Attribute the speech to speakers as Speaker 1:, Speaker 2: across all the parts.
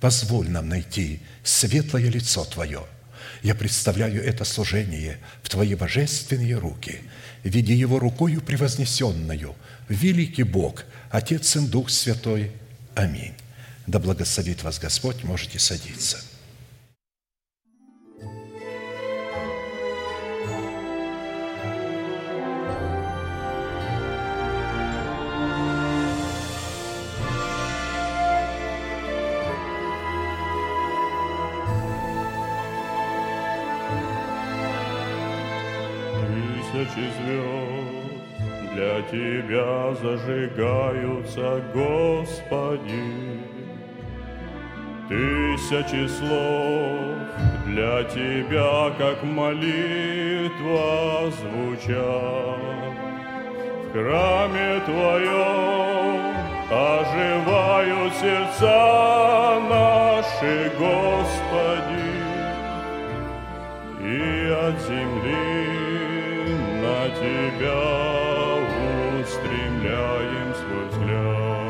Speaker 1: Позволь нам найти светлое лицо Твое. Я представляю это служение в Твои божественные руки. Веди его рукою превознесенную. Великий Бог, Отец и Дух Святой. Аминь. Да благословит вас Господь, можете садиться.
Speaker 2: Тысячи звезд для Тебя зажигаются, Господи. Тысячи слов для Тебя, как молитва звучат. В храме Твоем оживают сердца наши, Господи, и от земли Тебя устремляем свой взгляд.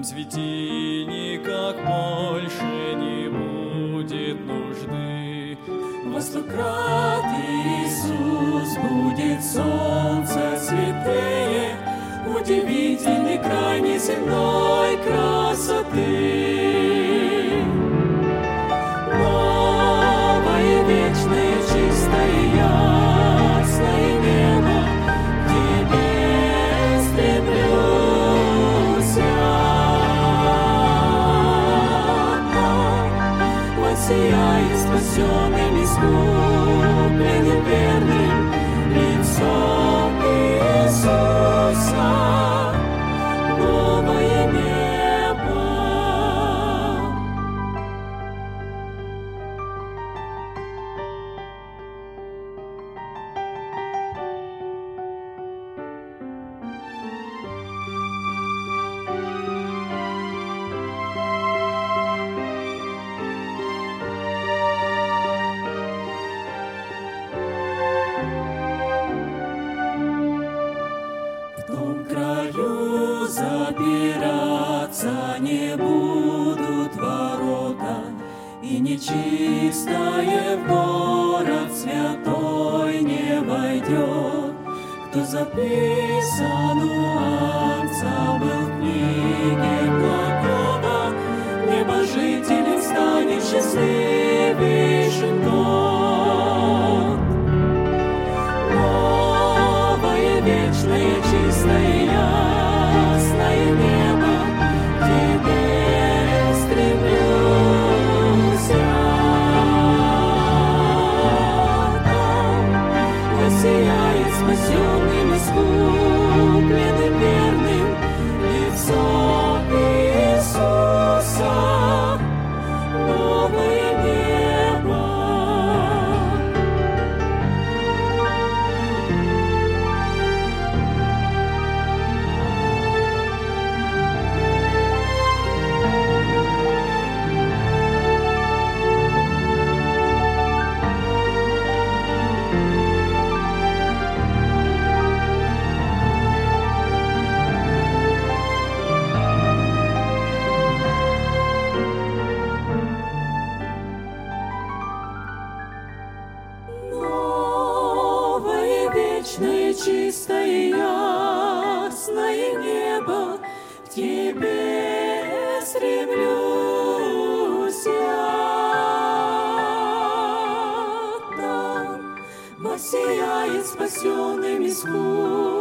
Speaker 3: Там
Speaker 4: светильника больше не будет нужды.
Speaker 3: Во Иисус будет солнце светлее, Удивительный край неземной сияет спасенными скуп.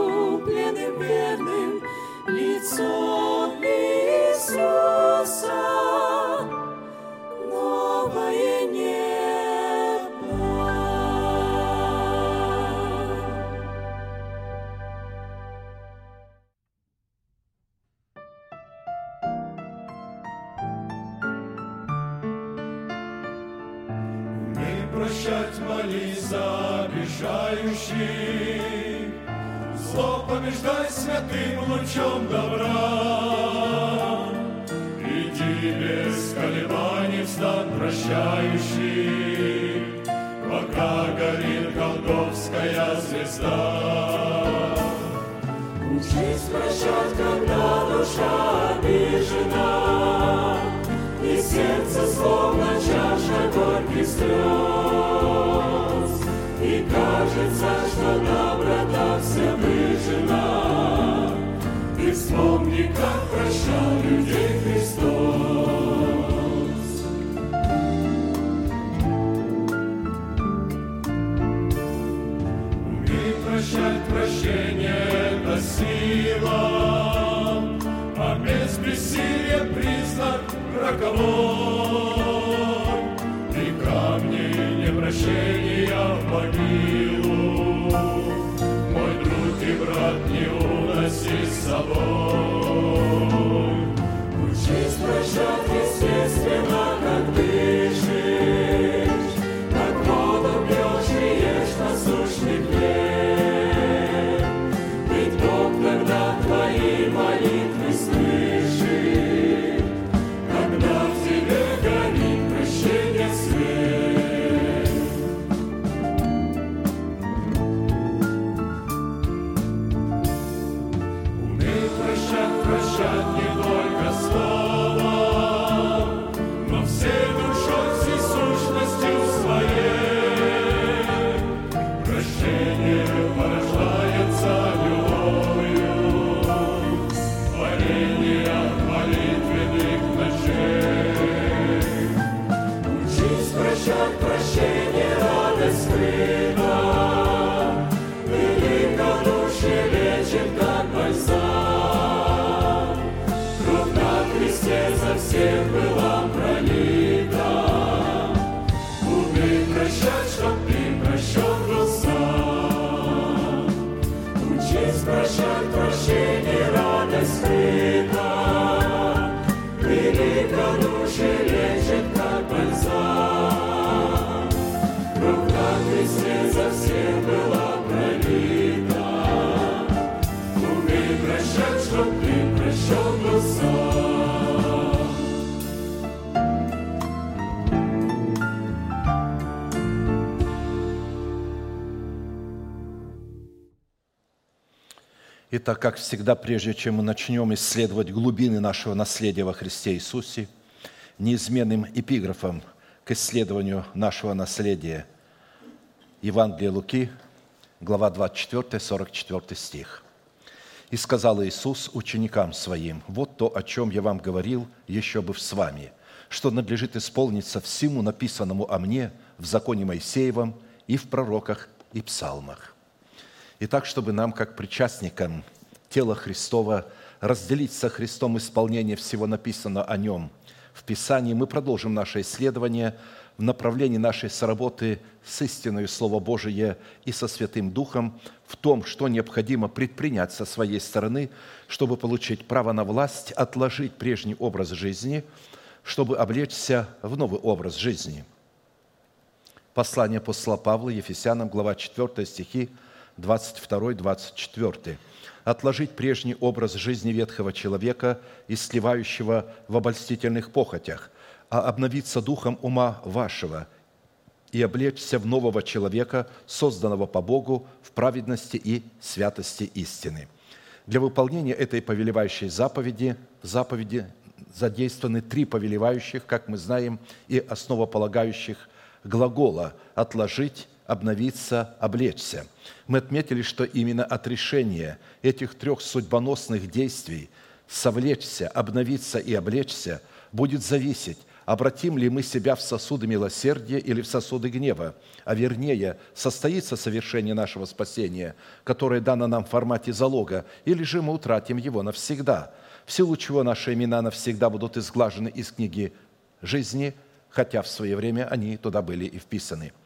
Speaker 3: już So
Speaker 1: Итак, как всегда, прежде чем мы начнем исследовать глубины нашего наследия во Христе Иисусе, неизменным эпиграфом к исследованию нашего наследия Евангелие Луки, глава 24, 44 стих. «И сказал Иисус ученикам Своим, вот то, о чем я вам говорил, еще бы с вами, что надлежит исполниться всему написанному о мне в законе Моисеевом и в пророках и псалмах». Итак, чтобы нам, как причастникам тела Христова, разделить со Христом исполнение всего написанного о Нем в Писании, мы продолжим наше исследование в направлении нашей соработы с истиной Слова Божие и со Святым Духом в том, что необходимо предпринять со своей стороны, чтобы получить право на власть, отложить прежний образ жизни, чтобы облечься в новый образ жизни. Послание апостола Павла Ефесянам, глава 4 стихи 22-24. «Отложить прежний образ жизни ветхого человека, и сливающего в обольстительных похотях, а обновиться духом ума вашего и облечься в нового человека, созданного по Богу в праведности и святости истины». Для выполнения этой повелевающей заповеди, заповеди задействованы три повелевающих, как мы знаем, и основополагающих глагола «отложить», обновиться, облечься. Мы отметили, что именно от решения этих трех судьбоносных действий совлечься, обновиться и облечься будет зависеть, обратим ли мы себя в сосуды милосердия или в сосуды гнева, а вернее, состоится совершение нашего спасения, которое дано нам в формате залога, или же мы утратим его навсегда, в силу чего наши имена навсегда будут изглажены из книги жизни, хотя в свое время они туда были и вписаны –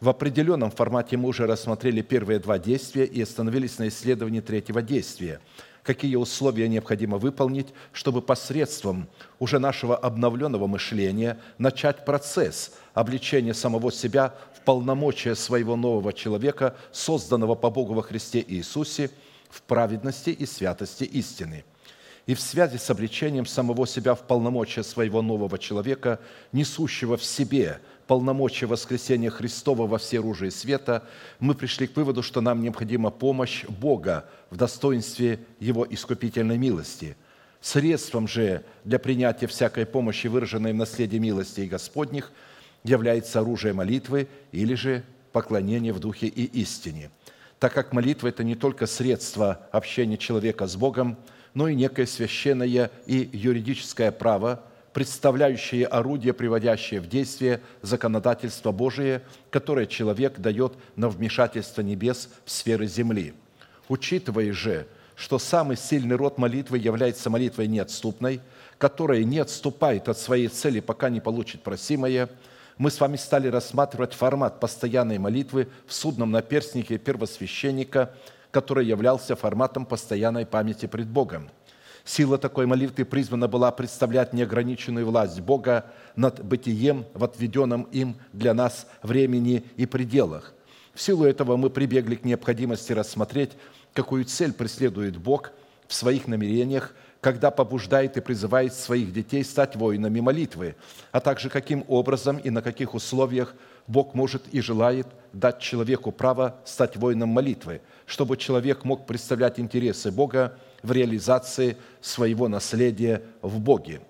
Speaker 1: в определенном формате мы уже рассмотрели первые два действия и остановились на исследовании третьего действия. Какие условия необходимо выполнить, чтобы посредством уже нашего обновленного мышления начать процесс обличения самого себя в полномочия своего нового человека, созданного по Богу во Христе Иисусе, в праведности и святости истины – и в связи с обличением самого себя в полномочия своего нового человека, несущего в себе полномочия воскресения Христова во все оружии света, мы пришли к выводу, что нам необходима помощь Бога в достоинстве Его искупительной милости. Средством же для принятия всякой помощи, выраженной в наследии милости и Господних, является оружие молитвы или же поклонение в духе и истине. Так как молитва – это не только средство общения человека с Богом, но и некое священное и юридическое право – представляющие орудие, приводящее в действие законодательство Божие, которое человек дает на вмешательство небес в сферы земли. Учитывая же, что самый сильный род молитвы является молитвой неотступной, которая не отступает от своей цели, пока не получит просимое, мы с вами стали рассматривать формат постоянной молитвы в судном наперстнике первосвященника, который являлся форматом постоянной памяти пред Богом – Сила такой молитвы призвана была представлять неограниченную власть Бога над бытием в отведенном им для нас времени и пределах. В силу этого мы прибегли к необходимости рассмотреть, какую цель преследует Бог в своих намерениях, когда побуждает и призывает своих детей стать воинами молитвы, а также каким образом и на каких условиях Бог может и желает дать человеку право стать воином молитвы, чтобы человек мог представлять интересы Бога в реализации своего наследия в Боге.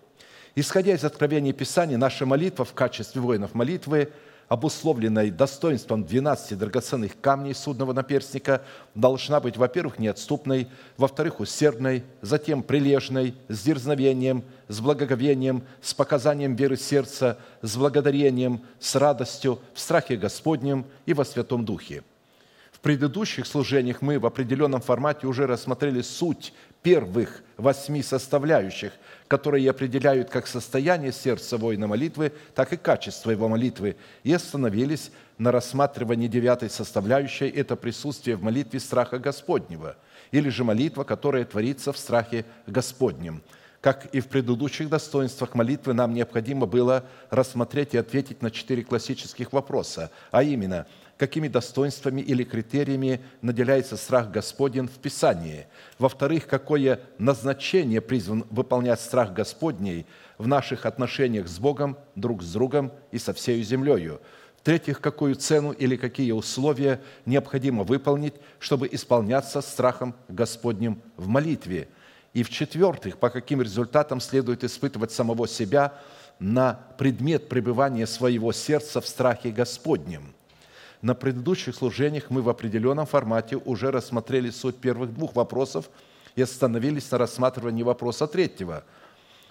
Speaker 1: Исходя из откровений Писания, наша молитва в качестве воинов молитвы, обусловленной достоинством 12 драгоценных камней судного наперстника, должна быть, во-первых, неотступной, во-вторых, усердной, затем прилежной, с дерзновением, с благоговением, с показанием веры сердца, с благодарением, с радостью, в страхе Господнем и во Святом Духе – В предыдущих служениях мы в определенном формате уже рассмотрели суть первых восьми составляющих, которые определяют как состояние сердца воина молитвы, так и качество его молитвы, и остановились на рассматривании девятой составляющей – это присутствие в молитве страха Господнего, или же молитва, которая творится в страхе Господнем. Как и в предыдущих достоинствах молитвы, нам необходимо было рассмотреть и ответить на четыре классических вопроса, а именно – какими достоинствами или критериями наделяется страх Господень в Писании. Во-вторых, какое назначение призван выполнять страх Господний в наших отношениях с Богом, друг с другом и со всей землею. В-третьих, какую цену или какие условия необходимо выполнить, чтобы исполняться страхом Господним в молитве. И в-четвертых, по каким результатам следует испытывать самого себя на предмет пребывания своего сердца в страхе Господнем – на предыдущих служениях мы в определенном формате уже рассмотрели суть первых двух вопросов и остановились на рассматривании вопроса третьего.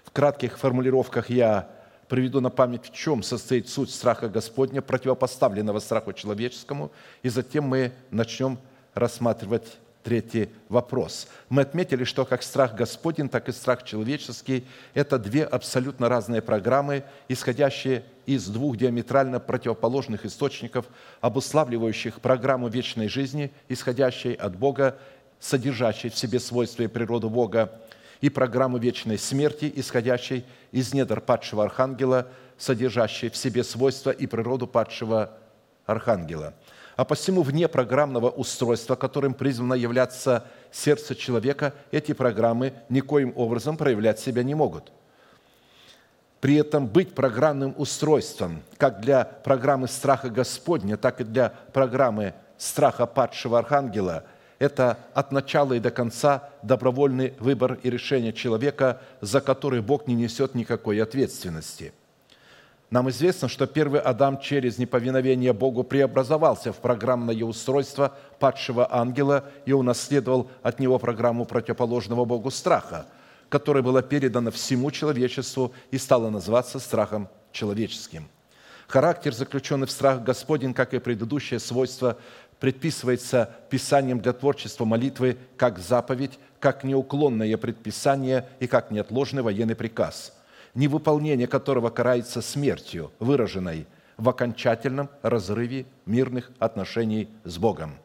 Speaker 1: В кратких формулировках я приведу на память, в чем состоит суть страха Господня, противопоставленного страху человеческому, и затем мы начнем рассматривать третий вопрос. Мы отметили, что как страх Господень, так и страх человеческий – это две абсолютно разные программы, исходящие из двух диаметрально противоположных источников, обуславливающих программу вечной жизни, исходящей от Бога, содержащей в себе свойства и природу Бога, и программу вечной смерти, исходящей из недр падшего архангела, содержащей в себе свойства и природу падшего архангела – а посему вне программного устройства, которым призвано являться сердце человека, эти программы никоим образом проявлять себя не могут. При этом быть программным устройством как для программы страха Господня, так и для программы страха падшего архангела – это от начала и до конца добровольный выбор и решение человека, за который Бог не несет никакой ответственности – нам известно, что первый Адам через неповиновение Богу преобразовался в программное устройство падшего ангела и унаследовал от него программу противоположного Богу страха, которая была передана всему человечеству и стала называться страхом человеческим. Характер, заключенный в страх Господень, как и предыдущее свойство, предписывается Писанием для творчества молитвы как заповедь, как неуклонное предписание и как неотложный военный приказ – невыполнение которого карается смертью, выраженной в окончательном разрыве мирных отношений с Богом.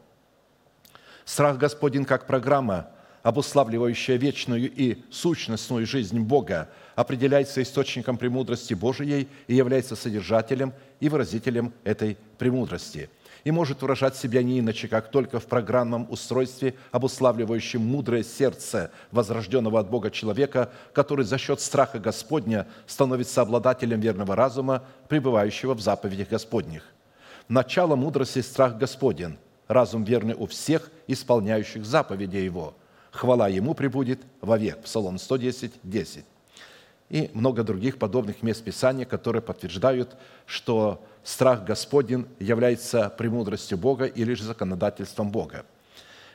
Speaker 1: Страх Господень как программа, обуславливающая вечную и сущностную жизнь Бога, определяется источником премудрости Божией и является содержателем и выразителем этой премудрости – и может выражать себя не иначе, как только в программном устройстве, обуславливающем мудрое сердце возрожденного от Бога человека, который за счет страха Господня становится обладателем верного разума, пребывающего в заповедях Господних. Начало мудрости – страх Господен, разум верный у всех, исполняющих заповеди Его. Хвала Ему прибудет вовек. Псалом 110, 10 и много других подобных мест Писания, которые подтверждают, что страх Господень является премудростью Бога или же законодательством Бога.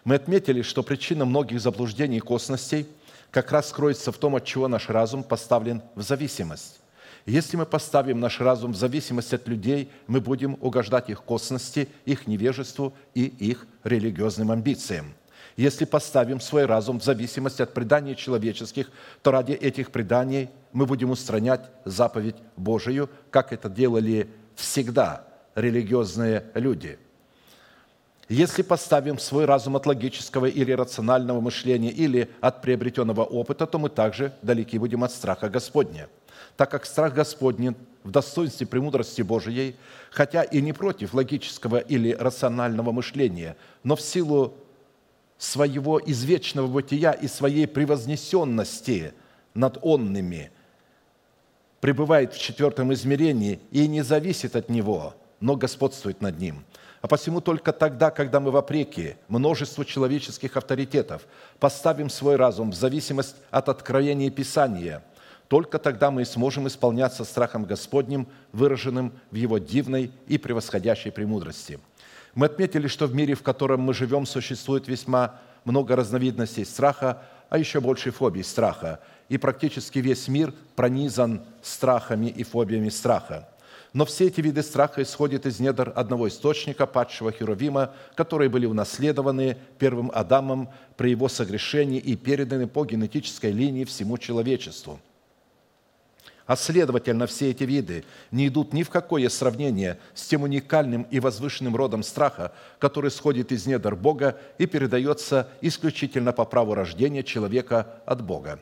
Speaker 1: Мы отметили, что причина многих заблуждений и косностей как раз кроется в том, от чего наш разум поставлен в зависимость. Если мы поставим наш разум в зависимость от людей, мы будем угождать их косности, их невежеству и их религиозным амбициям. Если поставим свой разум в зависимость от преданий человеческих, то ради этих преданий мы будем устранять заповедь Божию, как это делали всегда религиозные люди. Если поставим свой разум от логического или рационального мышления или от приобретенного опыта, то мы также далеки будем от страха Господня. Так как страх Господний в достоинстве премудрости Божией, хотя и не против логического или рационального мышления, но в силу своего извечного бытия и своей превознесенности над онными – пребывает в четвертом измерении и не зависит от него, но господствует над ним. А посему только тогда, когда мы вопреки множеству человеческих авторитетов поставим свой разум в зависимость от откровения Писания, только тогда мы сможем исполняться страхом Господним, выраженным в Его дивной и превосходящей премудрости. Мы отметили, что в мире, в котором мы живем, существует весьма много разновидностей страха, а еще больше фобий страха и практически весь мир пронизан страхами и фобиями страха. Но все эти виды страха исходят из недр одного источника, падшего Херувима, которые были унаследованы первым Адамом при его согрешении и переданы по генетической линии всему человечеству. А следовательно, все эти виды не идут ни в какое сравнение с тем уникальным и возвышенным родом страха, который исходит из недр Бога и передается исключительно по праву рождения человека от Бога.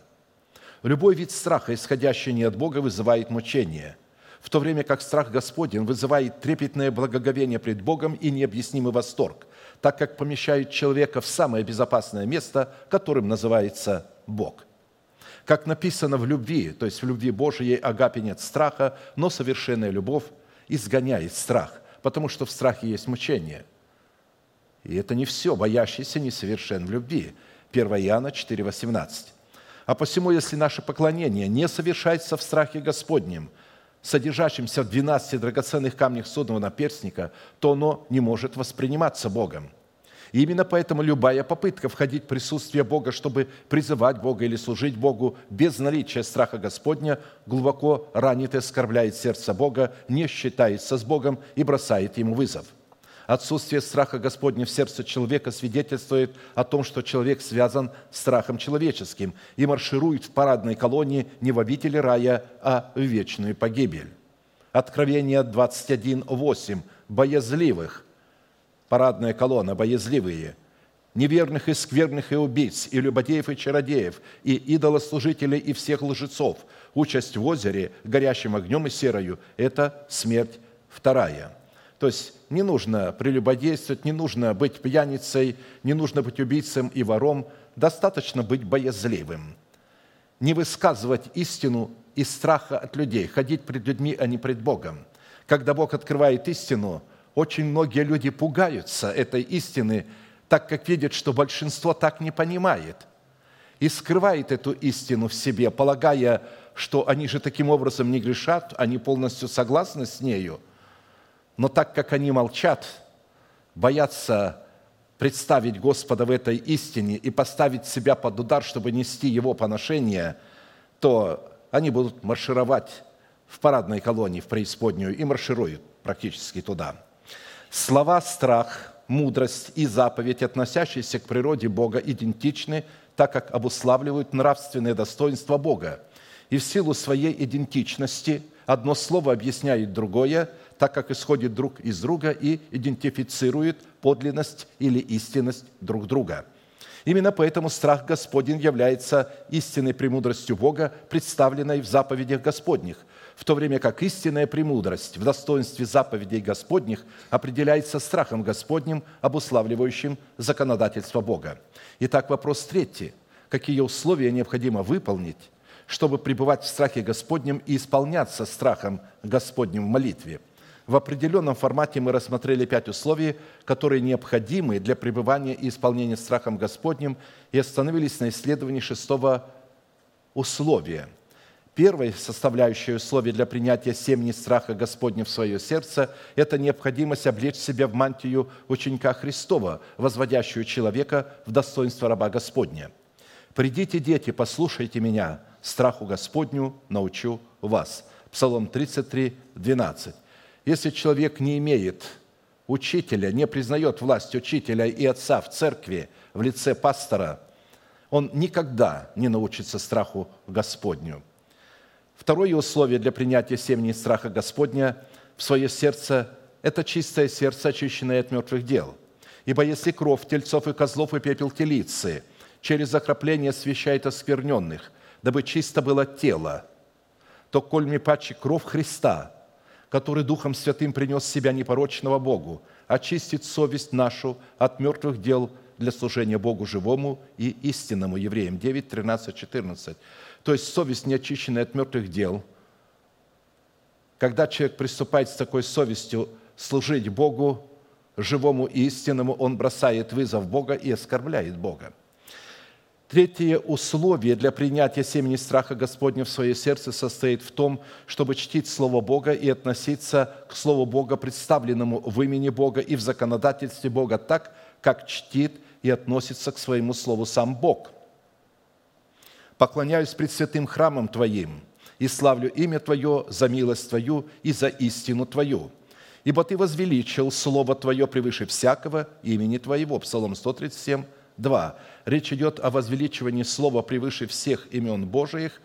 Speaker 1: Любой вид страха, исходящий не от Бога, вызывает мучение – в то время как страх Господень вызывает трепетное благоговение пред Богом и необъяснимый восторг, так как помещает человека в самое безопасное место, которым называется Бог. Как написано в любви, то есть в любви Божией Агапе нет страха, но совершенная любовь изгоняет страх, потому что в страхе есть мучение. И это не все, боящийся несовершен в любви. 1 Иоанна 4,18. А посему, если наше поклонение не совершается в страхе Господнем – содержащимся в 12 драгоценных камнях судного наперстника, то оно не может восприниматься Богом. И именно поэтому любая попытка входить в присутствие Бога, чтобы призывать Бога или служить Богу без наличия страха Господня, глубоко ранит и оскорбляет сердце Бога, не считается с Богом и бросает Ему вызов – Отсутствие страха Господня в сердце человека свидетельствует о том, что человек связан с страхом человеческим и марширует в парадной колонии не в обители рая, а в вечную погибель. Откровение 21.8. Боязливых. Парадная колонна, боязливые – неверных и скверных и убийц, и любодеев и чародеев, и идолослужителей и всех лжецов. Участь в озере, горящим огнем и серою – это смерть вторая. То есть не нужно прелюбодействовать, не нужно быть пьяницей, не нужно быть убийцем и вором, достаточно быть боязливым. Не высказывать истину из страха от людей, ходить пред людьми, а не пред Богом. Когда Бог открывает истину, очень многие люди пугаются этой истины, так как видят, что большинство так не понимает и скрывает эту истину в себе, полагая, что они же таким образом не грешат, они полностью согласны с нею – но так как они молчат, боятся представить Господа в этой истине и поставить себя под удар, чтобы нести Его поношение, то они будут маршировать в парадной колонии в преисподнюю и маршируют практически туда. Слова «страх», «мудрость» и «заповедь», относящиеся к природе Бога, идентичны, так как обуславливают нравственное достоинство Бога. И в силу своей идентичности одно слово объясняет другое – так как исходит друг из друга и идентифицирует подлинность или истинность друг друга. Именно поэтому страх Господень является истинной премудростью Бога, представленной в заповедях Господних, в то время как истинная премудрость в достоинстве заповедей Господних определяется страхом Господним, обуславливающим законодательство Бога. Итак, вопрос третий. Какие условия необходимо выполнить, чтобы пребывать в страхе Господнем и исполняться страхом Господним в молитве – в определенном формате мы рассмотрели пять условий, которые необходимы для пребывания и исполнения страхом Господним, и остановились на исследовании шестого условия. Первое составляющее условие для принятия семени страха Господня в свое сердце – это необходимость облечь себя в мантию ученика Христова, возводящую человека в достоинство раба Господня. «Придите, дети, послушайте меня, страху Господню научу вас». Псалом 33, 12. Если человек не имеет учителя, не признает власть учителя и отца в церкви в лице пастора, он никогда не научится страху Господню. Второе условие для принятия семени страха Господня в свое сердце – это чистое сердце, очищенное от мертвых дел. Ибо если кровь тельцов и козлов и пепел телицы через окропление освящает оскверненных, дабы чисто было тело, то коль мне паче кровь Христа – который Духом Святым принес себя непорочного Богу, очистит совесть нашу от мертвых дел для служения Богу живому и истинному. Евреям 9, 13, 14. То есть совесть, не очищенная от мертвых дел. Когда человек приступает с такой совестью служить Богу, живому и истинному, он бросает вызов Бога и оскорбляет Бога. Третье условие для принятия семени страха Господня в свое сердце состоит в том, чтобы чтить Слово Бога и относиться к Слову Бога, представленному в имени Бога и в законодательстве Бога так, как чтит и относится к своему Слову сам Бог. «Поклоняюсь пред святым храмом Твоим, и славлю имя Твое за милость Твою и за истину Твою. Ибо Ты возвеличил Слово Твое превыше всякого имени Твоего». Псалом 137, 2. Речь идет о возвеличивании Слова превыше всех имен Божиих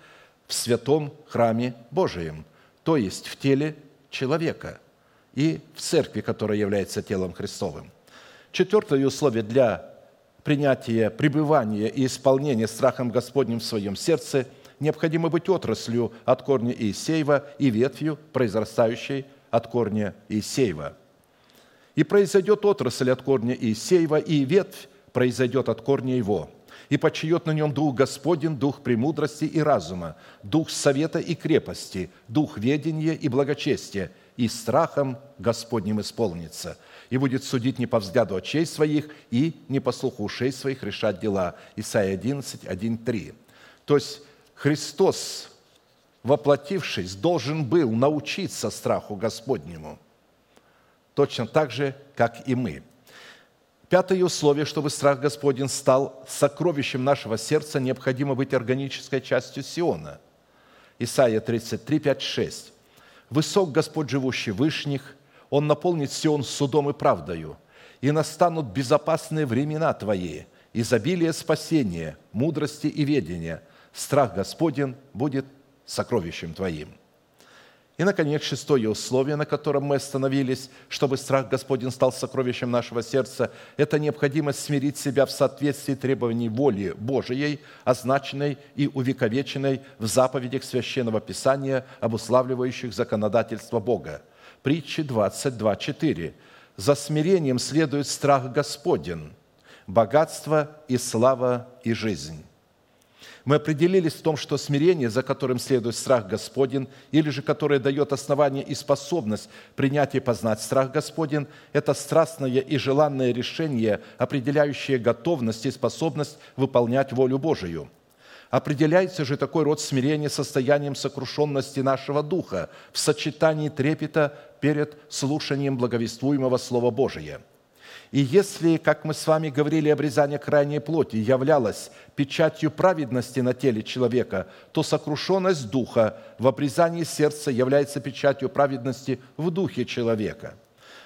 Speaker 1: в святом храме Божием, то есть в теле человека и в церкви, которая является телом Христовым. Четвертое условие для принятия, пребывания и исполнения страхом Господним в своем сердце – необходимо быть отраслью от корня Иисеева и ветвью, произрастающей от корня Иисеева. И произойдет отрасль от корня Иисеева, и ветвь произойдет от корня его. И почиет на нем Дух Господень, Дух премудрости и разума, Дух совета и крепости, Дух ведения и благочестия, и страхом Господним исполнится, и будет судить не по взгляду очей своих и не по слуху ушей своих решать дела». Исайя 11, 1, 3. То есть Христос, воплотившись, должен был научиться страху Господнему, точно так же, как и мы. Пятое условие, чтобы страх Господень стал сокровищем нашего сердца, необходимо быть органической частью Сиона. Исайя 33, 5, 6. «Высок Господь, живущий вышних, Он наполнит Сион судом и правдою, и настанут безопасные времена Твои, изобилие спасения, мудрости и ведения – страх Господен будет сокровищем твоим». И, наконец, шестое условие, на котором мы остановились, чтобы страх Господень стал сокровищем нашего сердца, это необходимость смирить себя в соответствии требований воли Божией, означенной и увековеченной в заповедях Священного Писания, обуславливающих законодательство Бога. Притчи 22.4. «За смирением следует страх Господен, богатство и слава и жизнь». Мы определились в том, что смирение, за которым следует страх Господен, или же которое дает основание и способность принять и познать страх Господен, это страстное и желанное решение, определяющее готовность и способность выполнять волю Божию. Определяется же такой род смирения состоянием сокрушенности нашего духа в сочетании трепета перед слушанием благовествуемого Слова Божия – и если, как мы с вами говорили, обрезание крайней плоти являлось печатью праведности на теле человека, то сокрушенность духа в обрезании сердца является печатью праведности в духе человека.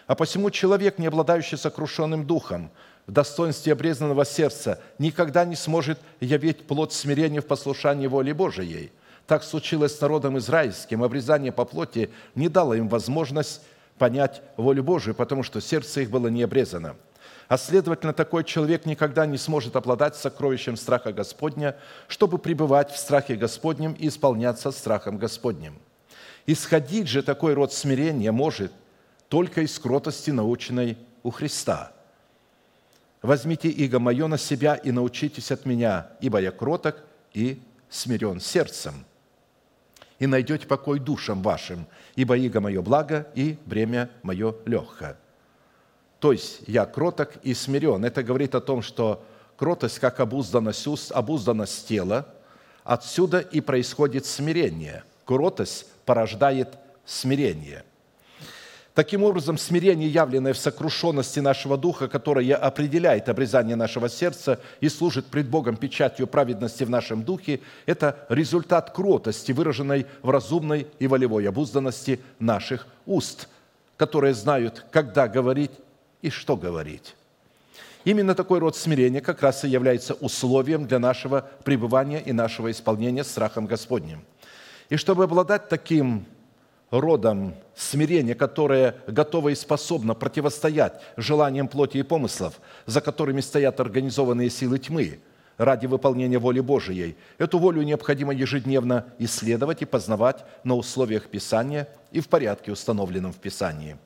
Speaker 1: А посему человек, не обладающий сокрушенным духом, в достоинстве обрезанного сердца, никогда не сможет явить плод смирения в послушании воли Божией. Так случилось с народом израильским. Обрезание по плоти не дало им возможность понять волю Божию, потому что сердце их было не обрезано. А следовательно, такой человек никогда не сможет обладать сокровищем страха Господня, чтобы пребывать в страхе Господнем и исполняться страхом Господним. Исходить же такой род смирения может только из кротости, наученной у Христа. «Возьмите иго мое на себя и научитесь от меня, ибо я кроток и смирен сердцем, и найдете покой душам вашим, ибо иго мое благо и бремя мое легкое». То есть я кроток и смирен. Это говорит о том, что кротость, как обузданность уст, обузданность тела, отсюда и происходит смирение. Кротость порождает смирение. Таким образом, смирение, явленное в сокрушенности нашего духа, которое определяет обрезание нашего сердца и служит пред Богом печатью праведности в нашем духе, это результат кротости, выраженной в разумной и волевой обузданности наших уст, которые знают, когда говорить и что говорить. Именно такой род смирения как раз и является условием для нашего пребывания и нашего исполнения страхом Господним. И чтобы обладать таким родом смирения, которое готово и способно противостоять желаниям плоти и помыслов, за которыми стоят организованные силы тьмы ради выполнения воли Божией. Эту волю необходимо ежедневно исследовать и познавать на условиях Писания и в порядке, установленном в Писании.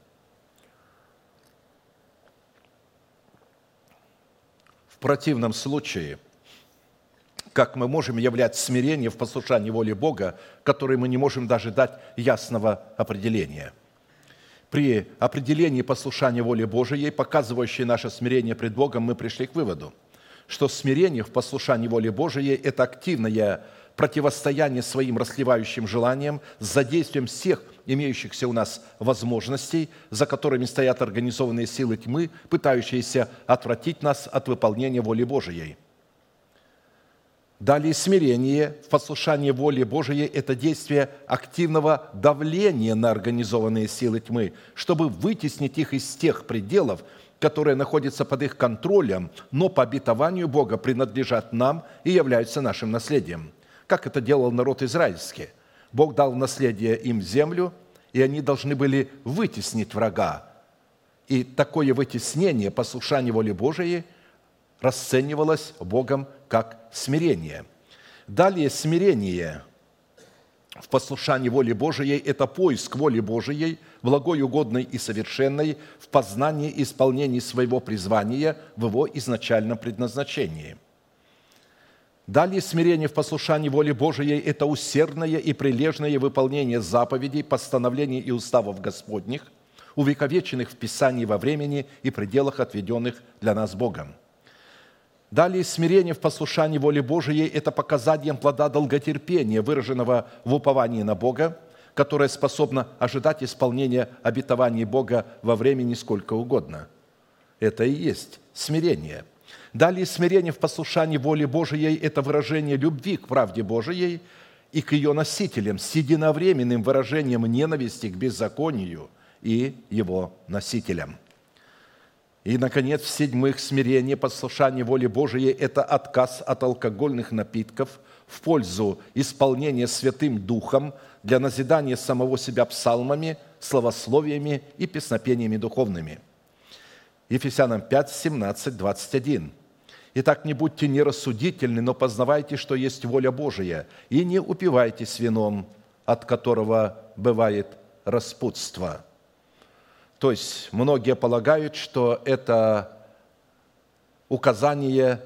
Speaker 1: В противном случае – как мы можем являть смирение в послушании воли Бога, которой мы не можем даже дать ясного определения. При определении послушания воли Божией, показывающей наше смирение пред Богом, мы пришли к выводу, что смирение в послушании воли Божией – это активное противостояние своим расливающим желаниям с задействием всех имеющихся у нас возможностей, за которыми стоят организованные силы тьмы, пытающиеся отвратить нас от выполнения воли Божией – Далее смирение в послушании воли Божией – это действие активного давления на организованные силы тьмы, чтобы вытеснить их из тех пределов, которые находятся под их контролем, но по обетованию Бога принадлежат нам и являются нашим наследием. Как это делал народ израильский? Бог дал наследие им землю, и они должны были вытеснить врага. И такое вытеснение, послушание воли Божией – расценивалось Богом как смирение. Далее смирение в послушании воли Божией – это поиск воли Божией, благой, угодной и совершенной, в познании и исполнении своего призвания в его изначальном предназначении. Далее смирение в послушании воли Божией – это усердное и прилежное выполнение заповедей, постановлений и уставов Господних, увековеченных в Писании во времени и пределах, отведенных для нас Богом – Далее смирение в послушании воли Божией – это показанием плода долготерпения, выраженного в уповании на Бога, которое способно ожидать исполнения обетований Бога во времени сколько угодно. Это и есть смирение. Далее смирение в послушании воли Божией – это выражение любви к правде Божией и к ее носителям с единовременным выражением ненависти к беззаконию и его носителям – и, наконец, в-седьмых, смирение, послушание воли Божией – это отказ от алкогольных напитков в пользу исполнения Святым Духом для назидания самого себя псалмами, словословиями и песнопениями духовными. Ефесянам 5, 17, 21. «Итак, не будьте нерассудительны, но познавайте, что есть воля Божия, и не упивайтесь вином, от которого бывает распутство» То есть многие полагают, что это указание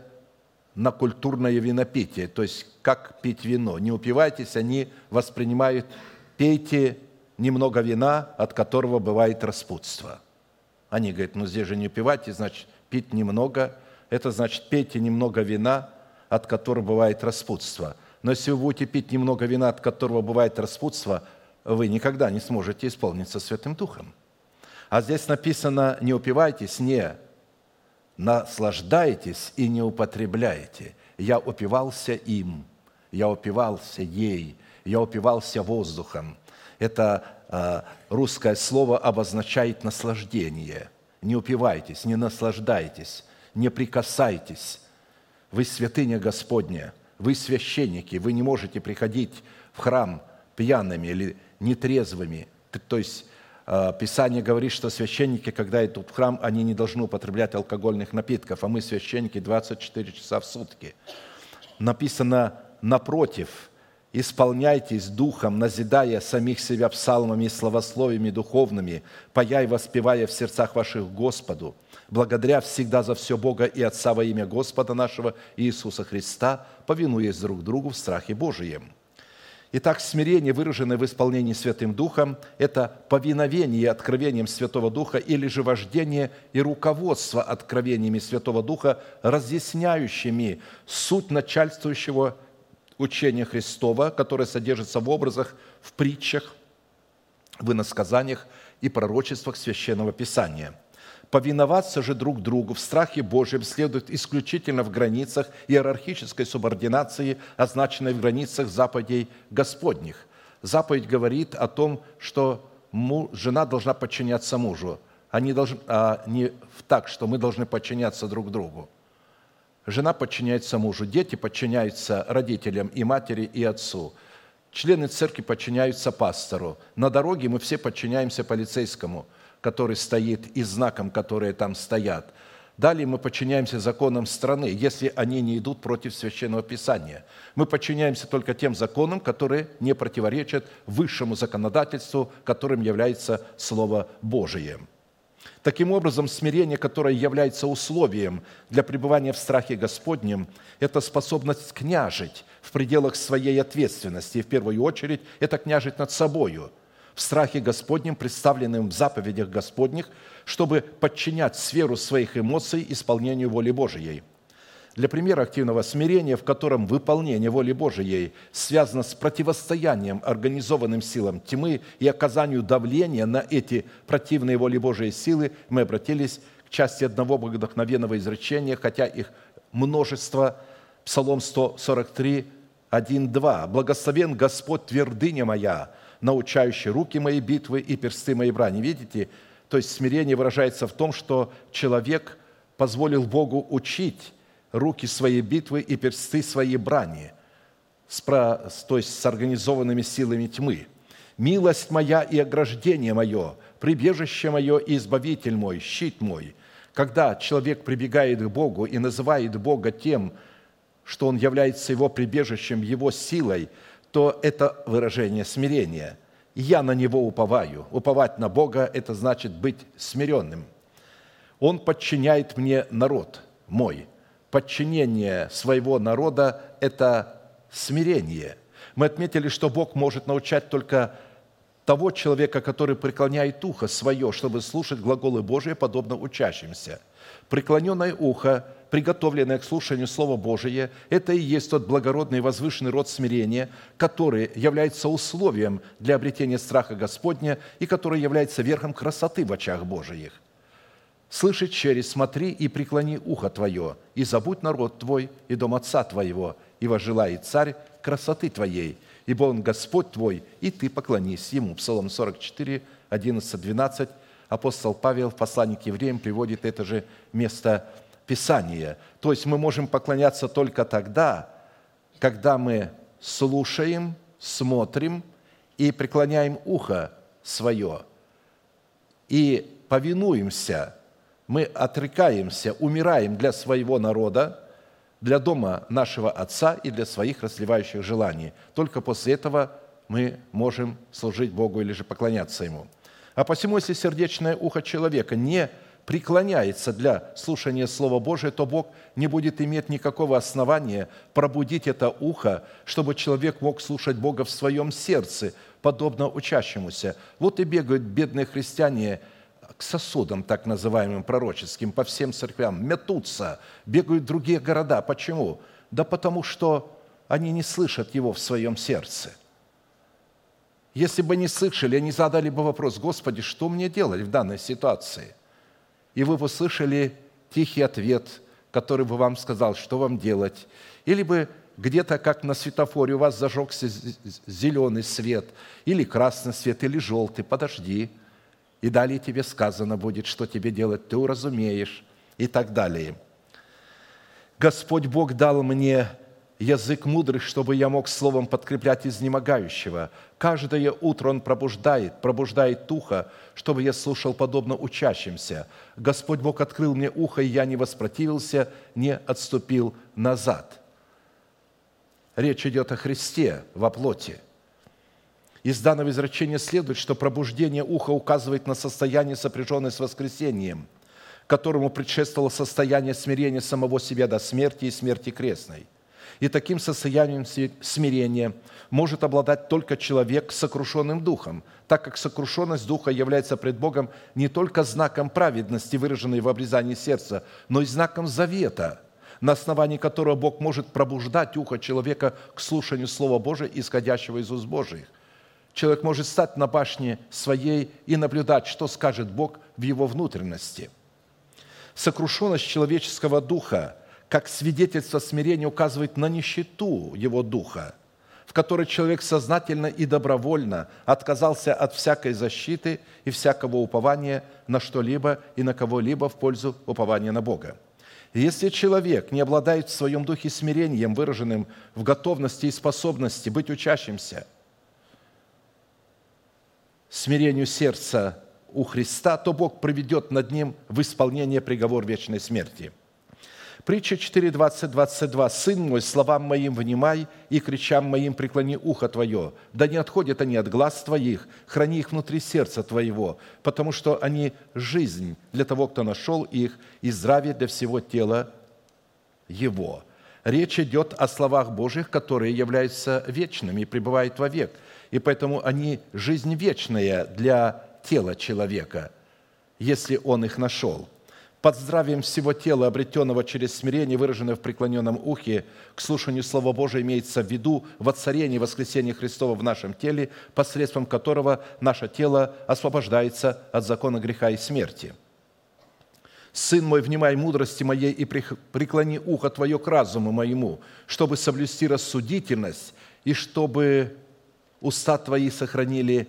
Speaker 1: на культурное винопитие, то есть как пить вино. Не упивайтесь, они воспринимают, пейте немного вина, от которого бывает распутство. Они говорят, ну здесь же не упивайтесь, значит, пить немного, это значит, пейте немного вина, от которого бывает распутство. Но если вы будете пить немного вина, от которого бывает распутство, вы никогда не сможете исполниться Святым Духом. А здесь написано, не упивайтесь, не наслаждайтесь и не употребляйте. Я упивался им, я упивался ей, я упивался воздухом. Это э, русское слово обозначает наслаждение. Не упивайтесь, не наслаждайтесь, не прикасайтесь. Вы святыня Господня, вы священники, вы не можете приходить в храм пьяными или нетрезвыми, то есть Писание говорит, что священники, когда идут в храм, они не должны употреблять алкогольных напитков, а мы священники 24 часа в сутки. Написано напротив, исполняйтесь духом, назидая самих себя псалмами и словословиями духовными, пая и воспевая в сердцах ваших Господу, благодаря всегда за все Бога и Отца во имя Господа нашего Иисуса Христа, повинуясь друг другу в страхе Божием – Итак, смирение, выраженное в исполнении Святым Духом, это повиновение откровением Святого Духа или же вождение и руководство откровениями Святого Духа, разъясняющими суть начальствующего учения Христова, которое содержится в образах, в притчах, в иносказаниях и пророчествах Священного Писания – Повиноваться же друг другу в страхе Божьем следует исключительно в границах иерархической субординации, означенной в границах заповедей Господних. Заповедь говорит о том, что жена должна подчиняться мужу, а не, должен, а не так, что мы должны подчиняться друг другу. Жена подчиняется мужу, дети подчиняются родителям и матери, и отцу. Члены церкви подчиняются пастору. На дороге мы все подчиняемся полицейскому – который стоит, и знаком, которые там стоят. Далее мы подчиняемся законам страны, если они не идут против Священного Писания. Мы подчиняемся только тем законам, которые не противоречат высшему законодательству, которым является Слово Божие. Таким образом, смирение, которое является условием для пребывания в страхе Господнем, это способность княжить в пределах своей ответственности. И в первую очередь это княжить над собою – в страхе Господнем, представленным в заповедях Господних, чтобы подчинять сферу своих эмоций исполнению воли Божией. Для примера активного смирения, в котором выполнение воли Божией связано с противостоянием организованным силам тьмы и оказанию давления на эти противные воли Божией силы, мы обратились к части одного богодохновенного изречения, хотя их множество, Псалом 143, 1, 2. «Благословен Господь, твердыня моя, научающий руки мои битвы и персты моей брани». Видите, то есть смирение выражается в том, что человек позволил Богу учить руки своей битвы и персты своей брани, то есть с организованными силами тьмы. «Милость моя и ограждение мое, прибежище мое и избавитель мой, щит мой». Когда человек прибегает к Богу и называет Бога тем, что Он является его прибежищем, его силой, то это выражение смирения. «Я на Него уповаю». Уповать на Бога – это значит быть смиренным. Он подчиняет мне народ мой. Подчинение своего народа – это смирение. Мы отметили, что Бог может научать только того человека, который преклоняет ухо свое, чтобы слушать глаголы Божии, подобно учащимся. Преклоненное ухо, приготовленное к слушанию Слова Божия, это и есть тот благородный и возвышенный род смирения, который является условием для обретения страха Господня и который является верхом красоты в очах Божиих. «Слышит через, смотри и преклони ухо твое, и забудь народ твой и дом отца твоего, и возжелает царь красоты твоей, ибо Он Господь твой, и ты поклонись Ему». Псалом 44, 11, 12. Апостол Павел в послании к евреям приводит это же место Писания. То есть мы можем поклоняться только тогда, когда мы слушаем, смотрим и преклоняем ухо свое, и повинуемся, мы отрекаемся, умираем для своего народа, для дома нашего Отца и для своих расливающих желаний. Только после этого мы можем служить Богу или же поклоняться Ему. А посему, если сердечное ухо человека не преклоняется для слушания Слова Божия, то Бог не будет иметь никакого основания пробудить это ухо, чтобы человек мог слушать Бога в своем сердце, подобно учащемуся. Вот и бегают бедные христиане – к сосудам, так называемым пророческим, по всем церквям, метутся, бегают в другие города. Почему? Да потому что они не слышат его в своем сердце. Если бы не слышали, они задали бы вопрос, Господи, что мне делать в данной ситуации? И вы бы услышали тихий ответ, который бы вам сказал, что вам делать. Или бы где-то, как на светофоре, у вас зажегся зеленый свет, или красный свет, или желтый, подожди – и далее тебе сказано будет, что тебе делать, ты уразумеешь, и так далее. Господь Бог дал мне язык мудрый, чтобы я мог словом подкреплять изнемогающего. Каждое утро Он пробуждает, пробуждает ухо, чтобы я слушал подобно учащимся. Господь Бог открыл мне ухо, и я не воспротивился, не отступил назад. Речь идет о Христе во плоти. Из данного изречения следует, что пробуждение уха указывает на состояние, сопряженное с воскресением, которому предшествовало состояние смирения самого себя до смерти и смерти крестной. И таким состоянием смирения может обладать только человек с сокрушенным духом, так как сокрушенность духа является пред Богом не только знаком праведности, выраженной в обрезании сердца, но и знаком завета, на основании которого Бог может пробуждать ухо человека к слушанию Слова Божия, исходящего из уст Божьих – человек может стать на башне своей и наблюдать, что скажет Бог в его внутренности. Сокрушенность человеческого духа, как свидетельство смирения, указывает на нищету его духа, в которой человек сознательно и добровольно отказался от всякой защиты и всякого упования на что-либо и на кого-либо в пользу упования на Бога. Если человек не обладает в своем духе смирением, выраженным в готовности и способности быть учащимся – смирению сердца у Христа, то Бог проведет над ним в исполнение приговор вечной смерти. Притча 4, 20, 22. «Сын мой, словам моим внимай, и кричам моим преклони ухо твое, да не отходят они от глаз твоих, храни их внутри сердца твоего, потому что они жизнь для того, кто нашел их, и здравие для всего тела его». Речь идет о словах Божьих, которые являются вечными и пребывают вовек – и поэтому они жизнь вечная для тела человека, если он их нашел. Под здравием всего тела, обретенного через смирение, выраженное в преклоненном ухе, к слушанию Слова Божия имеется в виду воцарение воскресения Христова в нашем теле, посредством которого наше тело освобождается от закона греха и смерти. Сын мой, внимай мудрости моей и преклони ухо Твое к разуму моему, чтобы соблюсти рассудительность и чтобы уста Твои сохранили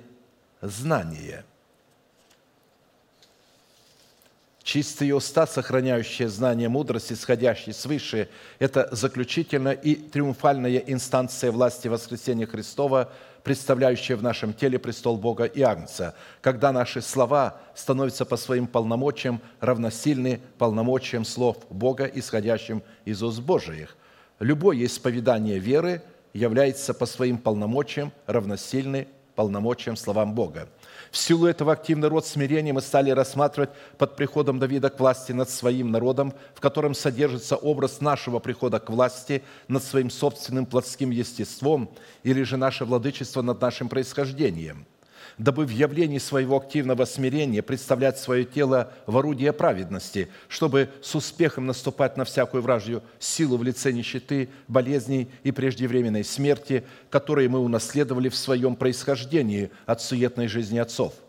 Speaker 1: знание». Чистые уста, сохраняющие знание мудрости, исходящие свыше, это заключительная и триумфальная инстанция власти воскресения Христова, представляющая в нашем теле престол Бога и Агнца, когда наши слова становятся по своим полномочиям равносильны полномочиям слов Бога, исходящим из уст Божиих. Любое исповедание веры является по своим полномочиям равносильны полномочиям словам Бога. В силу этого активный род смирения мы стали рассматривать под приходом Давида к власти над своим народом, в котором содержится образ нашего прихода к власти над своим собственным плотским естеством или же наше владычество над нашим происхождением – дабы в явлении своего активного смирения представлять свое тело в орудие праведности, чтобы с успехом наступать на всякую вражью силу в лице нищеты, болезней и преждевременной смерти, которые мы унаследовали в своем происхождении от суетной жизни отцов –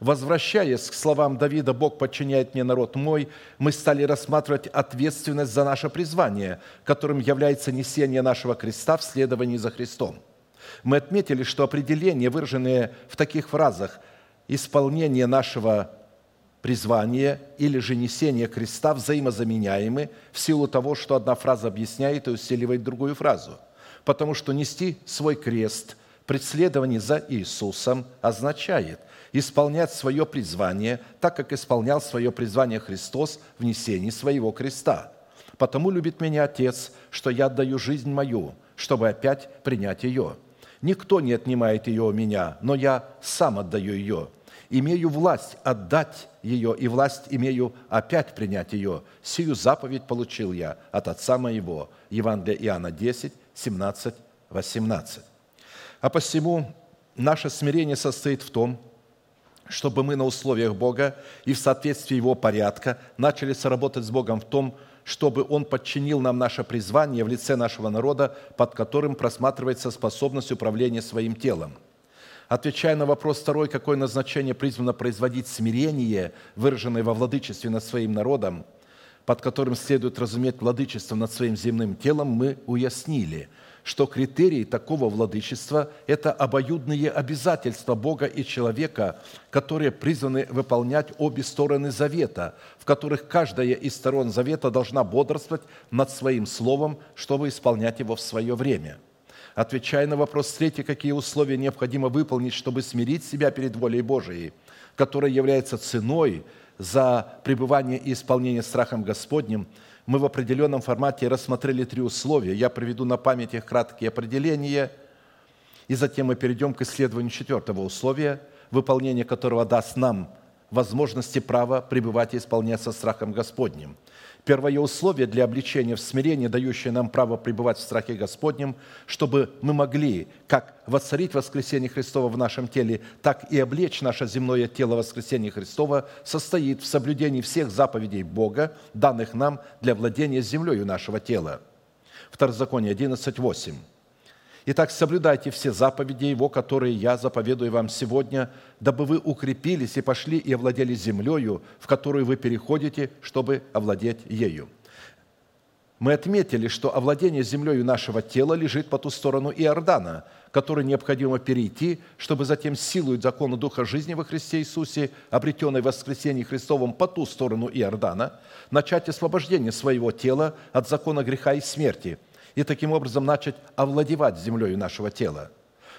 Speaker 1: Возвращаясь к словам Давида «Бог подчиняет мне народ мой», мы стали рассматривать ответственность за наше призвание, которым является несение нашего креста в следовании за Христом. Мы отметили, что определения, выраженные в таких фразах «исполнение нашего призвания» или же «несение креста» взаимозаменяемы в силу того, что одна фраза объясняет и усиливает другую фразу. Потому что нести свой крест – преследование за Иисусом означает исполнять свое призвание, так как исполнял свое призвание Христос в несении своего креста. «Потому любит меня Отец, что я отдаю жизнь мою, чтобы опять принять ее. Никто не отнимает ее у меня, но я сам отдаю ее. Имею власть отдать ее, и власть имею опять принять ее. Сию заповедь получил я от Отца моего». Евангелие Иоанна 10, 17, 18. А посему наше смирение состоит в том, чтобы мы на условиях Бога и в соответствии Его порядка начали соработать с Богом в том, чтобы Он подчинил нам наше призвание в лице нашего народа, под которым просматривается способность управления своим телом. Отвечая на вопрос второй, какое назначение призвано производить смирение, выраженное во владычестве над своим народом, под которым следует разуметь владычество над своим земным телом, мы уяснили – что критерий такого владычества – это обоюдные обязательства Бога и человека, которые призваны выполнять обе стороны завета, в которых каждая из сторон завета должна бодрствовать над своим словом, чтобы исполнять его в свое время. Отвечая на вопрос третий, какие условия необходимо выполнить, чтобы смирить себя перед волей Божией, которая является ценой за пребывание и исполнение страхом Господним – мы в определенном формате рассмотрели три условия. Я приведу на память их краткие определения, и затем мы перейдем к исследованию четвертого условия, выполнение которого даст нам возможности права пребывать и исполняться страхом Господним – Первое условие для обличения в смирении, дающее нам право пребывать в страхе Господнем, чтобы мы могли как воцарить воскресение Христова в нашем теле, так и облечь наше земное тело воскресения Христова, состоит в соблюдении всех заповедей Бога, данных нам для владения землей нашего тела. Второзаконие 11, 8. Итак, соблюдайте все заповеди Его, которые я заповедую вам сегодня, дабы вы укрепились и пошли и овладели землею, в которую вы переходите, чтобы овладеть ею». Мы отметили, что овладение землею нашего тела лежит по ту сторону Иордана, который необходимо перейти, чтобы затем силой закона Духа жизни во Христе Иисусе, обретенной в воскресении Христовом по ту сторону Иордана, начать освобождение своего тела от закона греха и смерти – и таким образом начать овладевать землей нашего тела.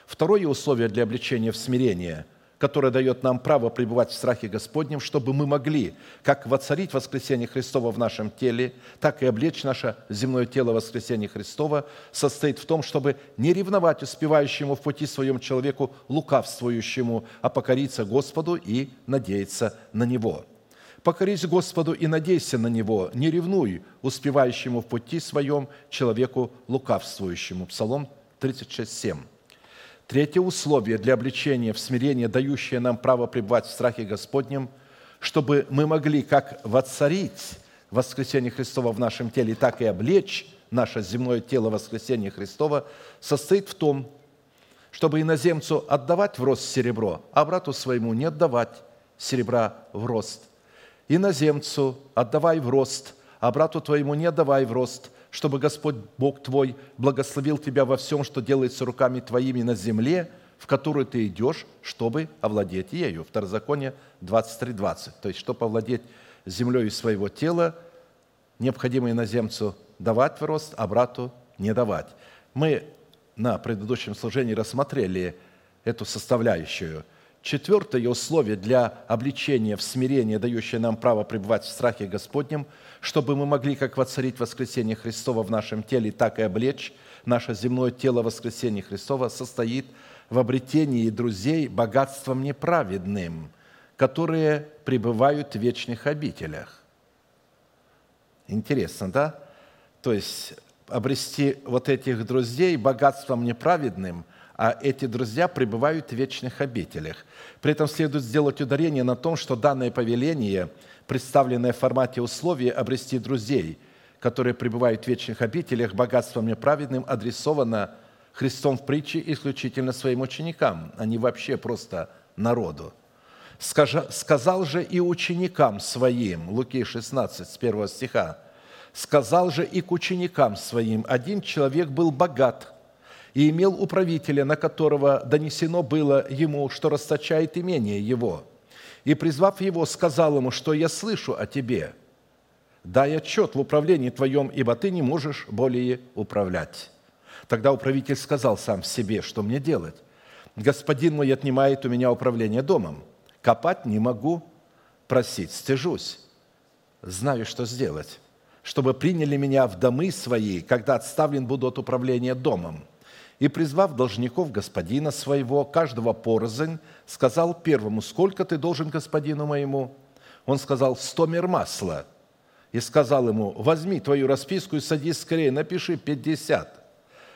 Speaker 1: Второе условие для обличения в смирение, которое дает нам право пребывать в страхе Господнем, чтобы мы могли как воцарить воскресение Христова в нашем теле, так и облечь наше земное тело воскресения Христова, состоит в том, чтобы не ревновать успевающему в пути своем человеку, лукавствующему, а покориться Господу и надеяться на Него – Покорись Господу и надейся на Него, не ревнуй успевающему в пути своем человеку лукавствующему». Псалом 36, 7. Третье условие для обличения в смирение, дающее нам право пребывать в страхе Господнем, чтобы мы могли как воцарить воскресение Христова в нашем теле, так и облечь наше земное тело воскресения Христова, состоит в том, чтобы иноземцу отдавать в рост серебро, а брату своему не отдавать серебра в рост Иноземцу отдавай в рост, а брату твоему не давай в рост, чтобы Господь Бог твой благословил тебя во всем, что делается руками твоими на земле, в которую ты идешь, чтобы овладеть ею». Второзаконие 23.20. То есть, чтобы овладеть землей своего тела, необходимо иноземцу давать в рост, а брату не давать. Мы на предыдущем служении рассмотрели эту составляющую. Четвертое условие для обличения в смирение, дающее нам право пребывать в страхе Господнем, чтобы мы могли как воцарить воскресение Христова в нашем теле, так и облечь наше земное тело воскресения Христова, состоит в обретении друзей богатством неправедным, которые пребывают в вечных обителях. Интересно, да? То есть обрести вот этих друзей богатством неправедным, а эти друзья пребывают в вечных обителях. При этом следует сделать ударение на том, что данное повеление, представленное в формате условия обрести друзей, которые пребывают в вечных обителях, богатством неправедным, адресовано Христом в притче исключительно своим ученикам, а не вообще просто народу. «Сказал же и ученикам своим» Луки 16, с 1 стиха, Сказал же и к ученикам своим, один человек был богат и имел управителя, на которого донесено было ему, что расточает имение его. И, призвав его, сказал ему, что я слышу о тебе. Дай отчет в управлении твоем, ибо ты не можешь более управлять. Тогда управитель сказал сам себе, что мне делать? Господин мой отнимает у меня управление домом. Копать не могу, просить стыжусь. Знаю, что сделать чтобы приняли меня в домы свои, когда отставлен буду от управления домом. И, призвав должников господина своего, каждого порознь, сказал первому, сколько ты должен господину моему? Он сказал, сто мер масла. И сказал ему, возьми твою расписку и садись скорее, напиши пятьдесят.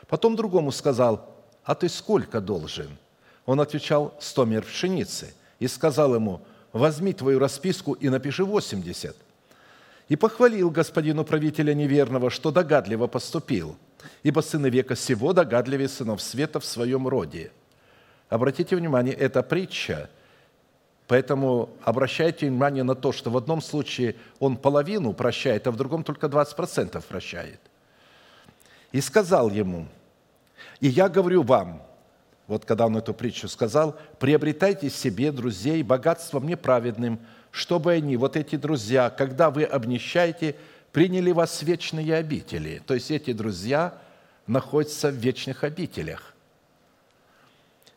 Speaker 1: Потом другому сказал, а ты сколько должен? Он отвечал, сто мер пшеницы. И сказал ему, возьми твою расписку и напиши восемьдесят и похвалил господину правителя неверного, что догадливо поступил, ибо сыны века сего догадливее сынов света в своем роде». Обратите внимание, это притча, поэтому обращайте внимание на то, что в одном случае он половину прощает, а в другом только 20% прощает. И сказал ему, «И я говорю вам, вот когда он эту притчу сказал, приобретайте себе друзей богатством неправедным, чтобы они, вот эти друзья, когда вы обнищаете, приняли вас вечные обители. То есть эти друзья находятся в вечных обителях.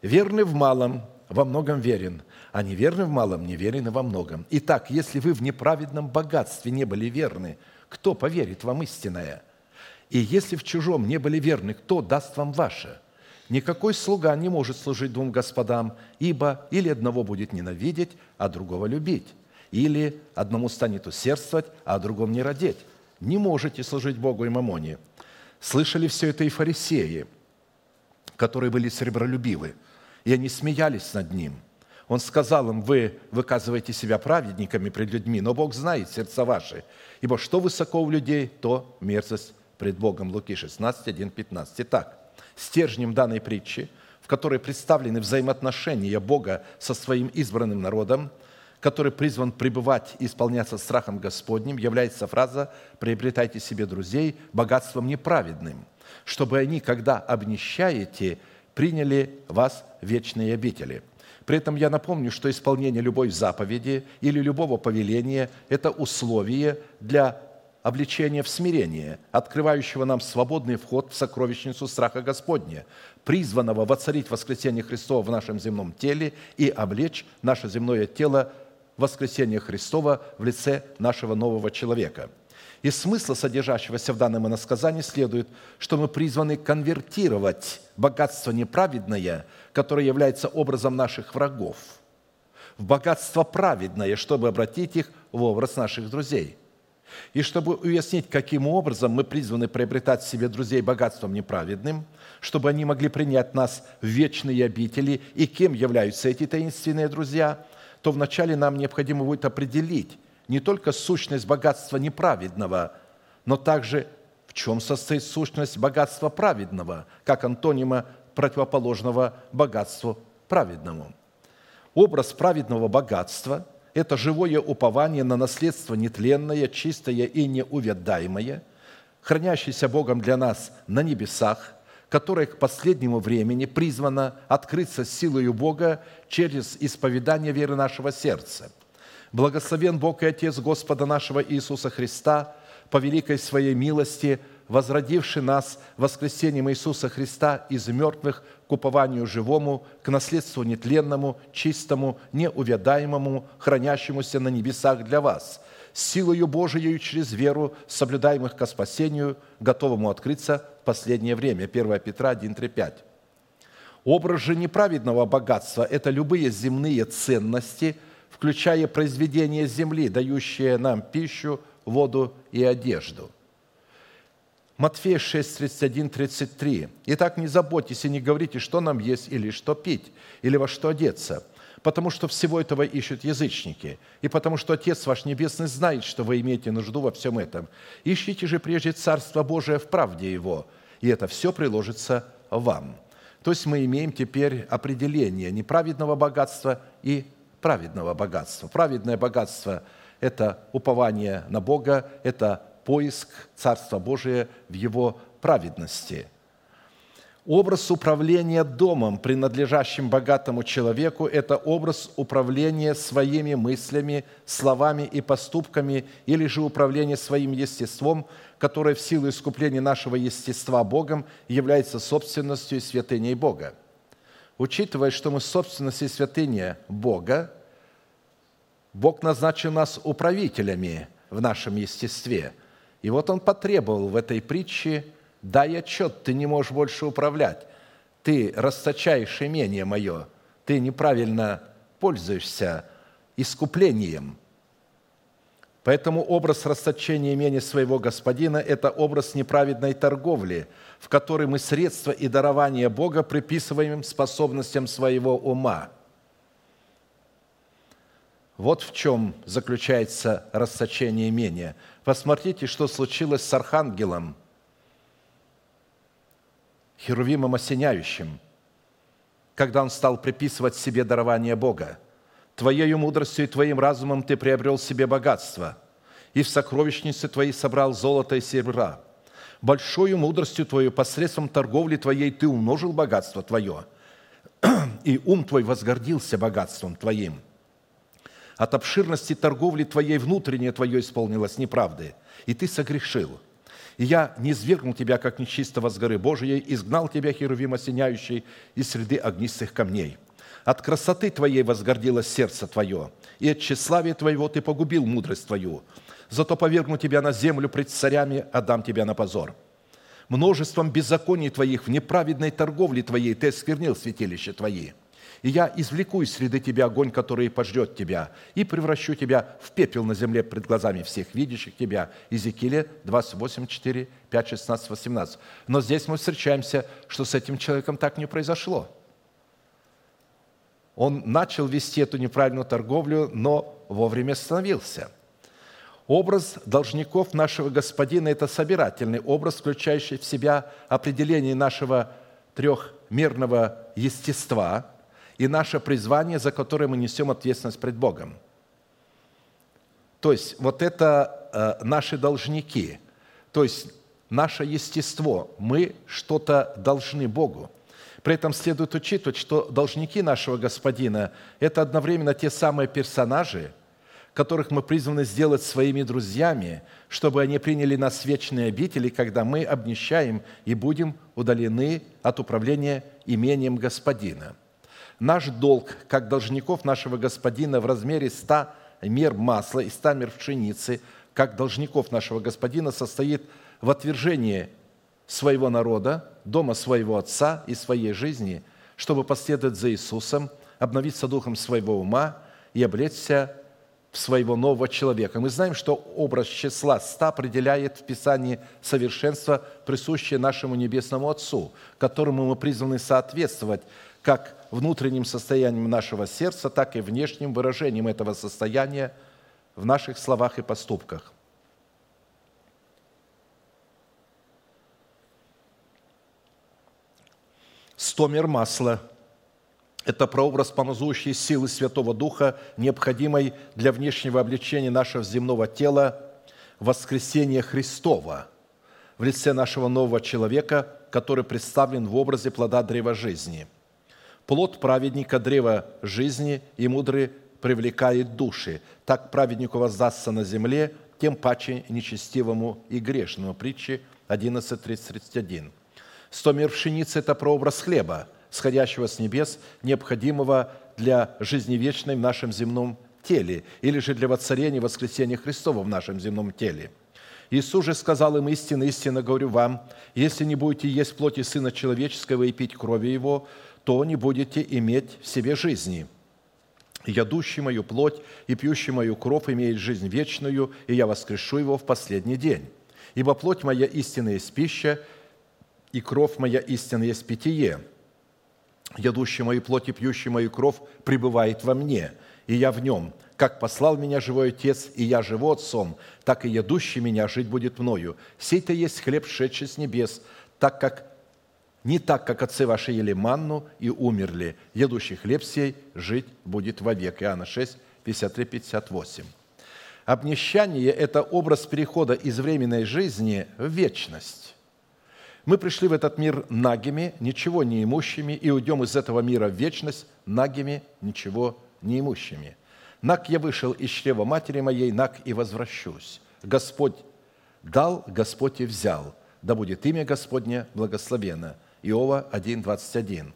Speaker 1: Верный в малом, во многом верен, а неверный в малом, неверен и во многом. Итак, если вы в неправедном богатстве не были верны, кто поверит вам истинное? И если в чужом не были верны, кто даст вам ваше? Никакой слуга не может служить двум господам, ибо или одного будет ненавидеть, а другого любить или одному станет усердствовать, а о другом не родить. Не можете служить Богу и мамоне. Слышали все это и фарисеи, которые были сребролюбивы, и они смеялись над ним. Он сказал им, вы выказываете себя праведниками пред людьми, но Бог знает сердца ваши, ибо что высоко у людей, то мерзость пред Богом. Луки 16, 1, 15. Итак, стержнем данной притчи, в которой представлены взаимоотношения Бога со своим избранным народом – который призван пребывать и исполняться страхом Господним, является фраза «приобретайте себе друзей богатством неправедным, чтобы они, когда обнищаете, приняли вас вечные обители». При этом я напомню, что исполнение любой заповеди или любого повеления – это условие для обличения в смирение, открывающего нам свободный вход в сокровищницу страха Господня, призванного воцарить воскресение Христова в нашем земном теле и облечь наше земное тело воскресения Христова в лице нашего нового человека. Из смысла, содержащегося в данном иносказании, следует, что мы призваны конвертировать богатство неправедное, которое является образом наших врагов, в богатство праведное, чтобы обратить их в образ наших друзей. И чтобы уяснить, каким образом мы призваны приобретать себе друзей богатством неправедным, чтобы они могли принять нас в вечные обители, и кем являются эти таинственные друзья – то вначале нам необходимо будет определить не только сущность богатства неправедного, но также в чем состоит сущность богатства праведного, как антонима противоположного богатству праведному. Образ праведного богатства – это живое упование на наследство нетленное, чистое и неувядаемое, хранящееся Богом для нас на небесах, которое к последнему времени призвано открыться силою Бога через исповедание веры нашего сердца. Благословен Бог и Отец Господа нашего Иисуса Христа, по великой своей милости, возродивший нас воскресением Иисуса Христа из мертвых к упованию живому, к наследству нетленному, чистому, неувядаемому, хранящемуся на небесах для вас, силою Божией через веру, соблюдаемых ко спасению, готовому открыться в последнее время. 1 Петра 1, 3, 5. Образ же неправедного богатства – это любые земные ценности, включая произведения земли, дающие нам пищу, воду и одежду – Матфея 6, 31, 33. «Итак, не заботьтесь и не говорите, что нам есть или что пить, или во что одеться, потому что всего этого ищут язычники, и потому что Отец ваш Небесный знает, что вы имеете нужду во всем этом. Ищите же прежде Царство Божие в правде Его, и это все приложится вам». То есть мы имеем теперь определение неправедного богатства и праведного богатства. Праведное богатство – это упование на Бога, это поиск Царства Божия в его праведности. Образ управления домом, принадлежащим богатому человеку, это образ управления своими мыслями, словами и поступками, или же управление своим естеством, которое в силу искупления нашего естества Богом является собственностью и святыней Бога. Учитывая, что мы собственность и святыня Бога, Бог назначил нас управителями в нашем естестве – и вот он потребовал в этой притче, дай отчет, ты не можешь больше управлять, ты расточаешь имение мое, ты неправильно пользуешься искуплением. Поэтому образ расточения имения своего господина – это образ неправедной торговли, в которой мы средства и дарования Бога приписываем способностям своего ума – вот в чем заключается расточение имения. Посмотрите, что случилось с архангелом, Херувимом осеняющим, когда он стал приписывать себе дарование Бога. «Твоею мудростью и твоим разумом ты приобрел себе богатство, и в сокровищнице твоей собрал золото и серебра. Большою мудростью твою посредством торговли твоей ты умножил богатство твое, и ум твой возгордился богатством твоим» От обширности торговли твоей внутреннее твое исполнилось неправды, и ты согрешил. И я не извергнул тебя, как нечистого с горы Божией, изгнал тебя, Херувим осеняющий, из среды огнистых камней. От красоты твоей возгордилось сердце твое, и от тщеславия твоего ты погубил мудрость твою. Зато повергну тебя на землю пред царями, отдам тебя на позор. Множеством беззаконий твоих в неправедной торговле твоей ты осквернил святилище твои – и я извлеку из среды тебя огонь, который пождет тебя, и превращу тебя в пепел на земле пред глазами всех видящих тебя». Иезекииля 28, 4, 5, 16, 18. Но здесь мы встречаемся, что с этим человеком так не произошло. Он начал вести эту неправильную торговлю, но вовремя остановился – Образ должников нашего Господина – это собирательный образ, включающий в себя определение нашего трехмерного естества, и наше призвание, за которое мы несем ответственность пред Богом. То есть вот это э, наши должники, то есть наше естество, мы что-то должны Богу. При этом следует учитывать, что должники нашего Господина – это одновременно те самые персонажи, которых мы призваны сделать своими друзьями, чтобы они приняли нас в вечные обители, когда мы обнищаем и будем удалены от управления имением Господина – Наш долг, как должников нашего Господина, в размере ста мер масла и ста мер пшеницы, как должников нашего Господина, состоит в отвержении своего народа, дома своего отца и своей жизни, чтобы последовать за Иисусом, обновиться духом своего ума и облечься в своего нового человека. Мы знаем, что образ числа ста определяет в Писании совершенство, присущее нашему Небесному Отцу, которому мы призваны соответствовать, как внутренним состоянием нашего сердца, так и внешним выражением этого состояния в наших словах и поступках. Стомер масла Это прообраз помазующей силы Святого Духа, необходимой для внешнего обличения нашего земного тела, воскресения Христова в лице нашего нового человека, который представлен в образе плода древа жизни. Плод праведника – древа жизни, и мудрый привлекает души. Так праведнику воздастся на земле, тем паче нечестивому и грешному. Притчи 11.30-31. Сто мер пшеницы – это прообраз хлеба, сходящего с небес, необходимого для жизни вечной в нашем земном теле, или же для воцарения воскресения Христова в нашем земном теле. Иисус же сказал им истинно, истинно говорю вам, если не будете есть плоти Сына Человеческого и пить крови Его, то не будете иметь в себе жизни – ядущий мою плоть и пьющий мою кровь имеет жизнь вечную, и я воскрешу его в последний день. Ибо плоть моя истинная есть пища, и кровь моя истинная есть питье. Ядущий мою плоть и пьющий мою кровь пребывает во мне, и я в нем. Как послал меня живой Отец, и я живу Отцом, так и ядущий меня жить будет мною. Сей-то есть хлеб, шедший с небес, так как не так, как отцы ваши ели манну и умерли. Едущий хлеб сей жить будет вовек. Иоанна 6, 53, 58. Обнищание – это образ перехода из временной жизни в вечность. Мы пришли в этот мир нагими, ничего не имущими, и уйдем из этого мира в вечность нагими, ничего не имущими. Наг я вышел из чрева матери моей, наг и возвращусь. Господь дал, Господь и взял. Да будет имя Господне благословенно – Иова 1.21.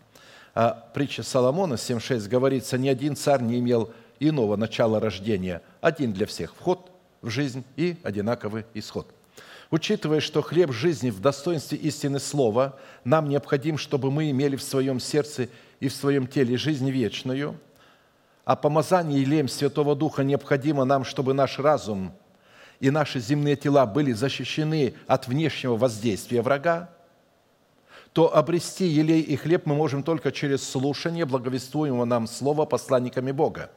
Speaker 1: А притча Соломона 7.6 говорится, ни один царь не имел иного начала рождения, один для всех вход в жизнь и одинаковый исход. Учитывая, что хлеб жизни в достоинстве истины слова нам необходим, чтобы мы имели в своем сердце и в своем теле жизнь вечную, а помазание елеем Святого Духа необходимо нам, чтобы наш разум и наши земные тела были защищены от внешнего воздействия врага, то обрести елей и хлеб мы можем только через слушание благовествуемого нам слова посланниками Бога.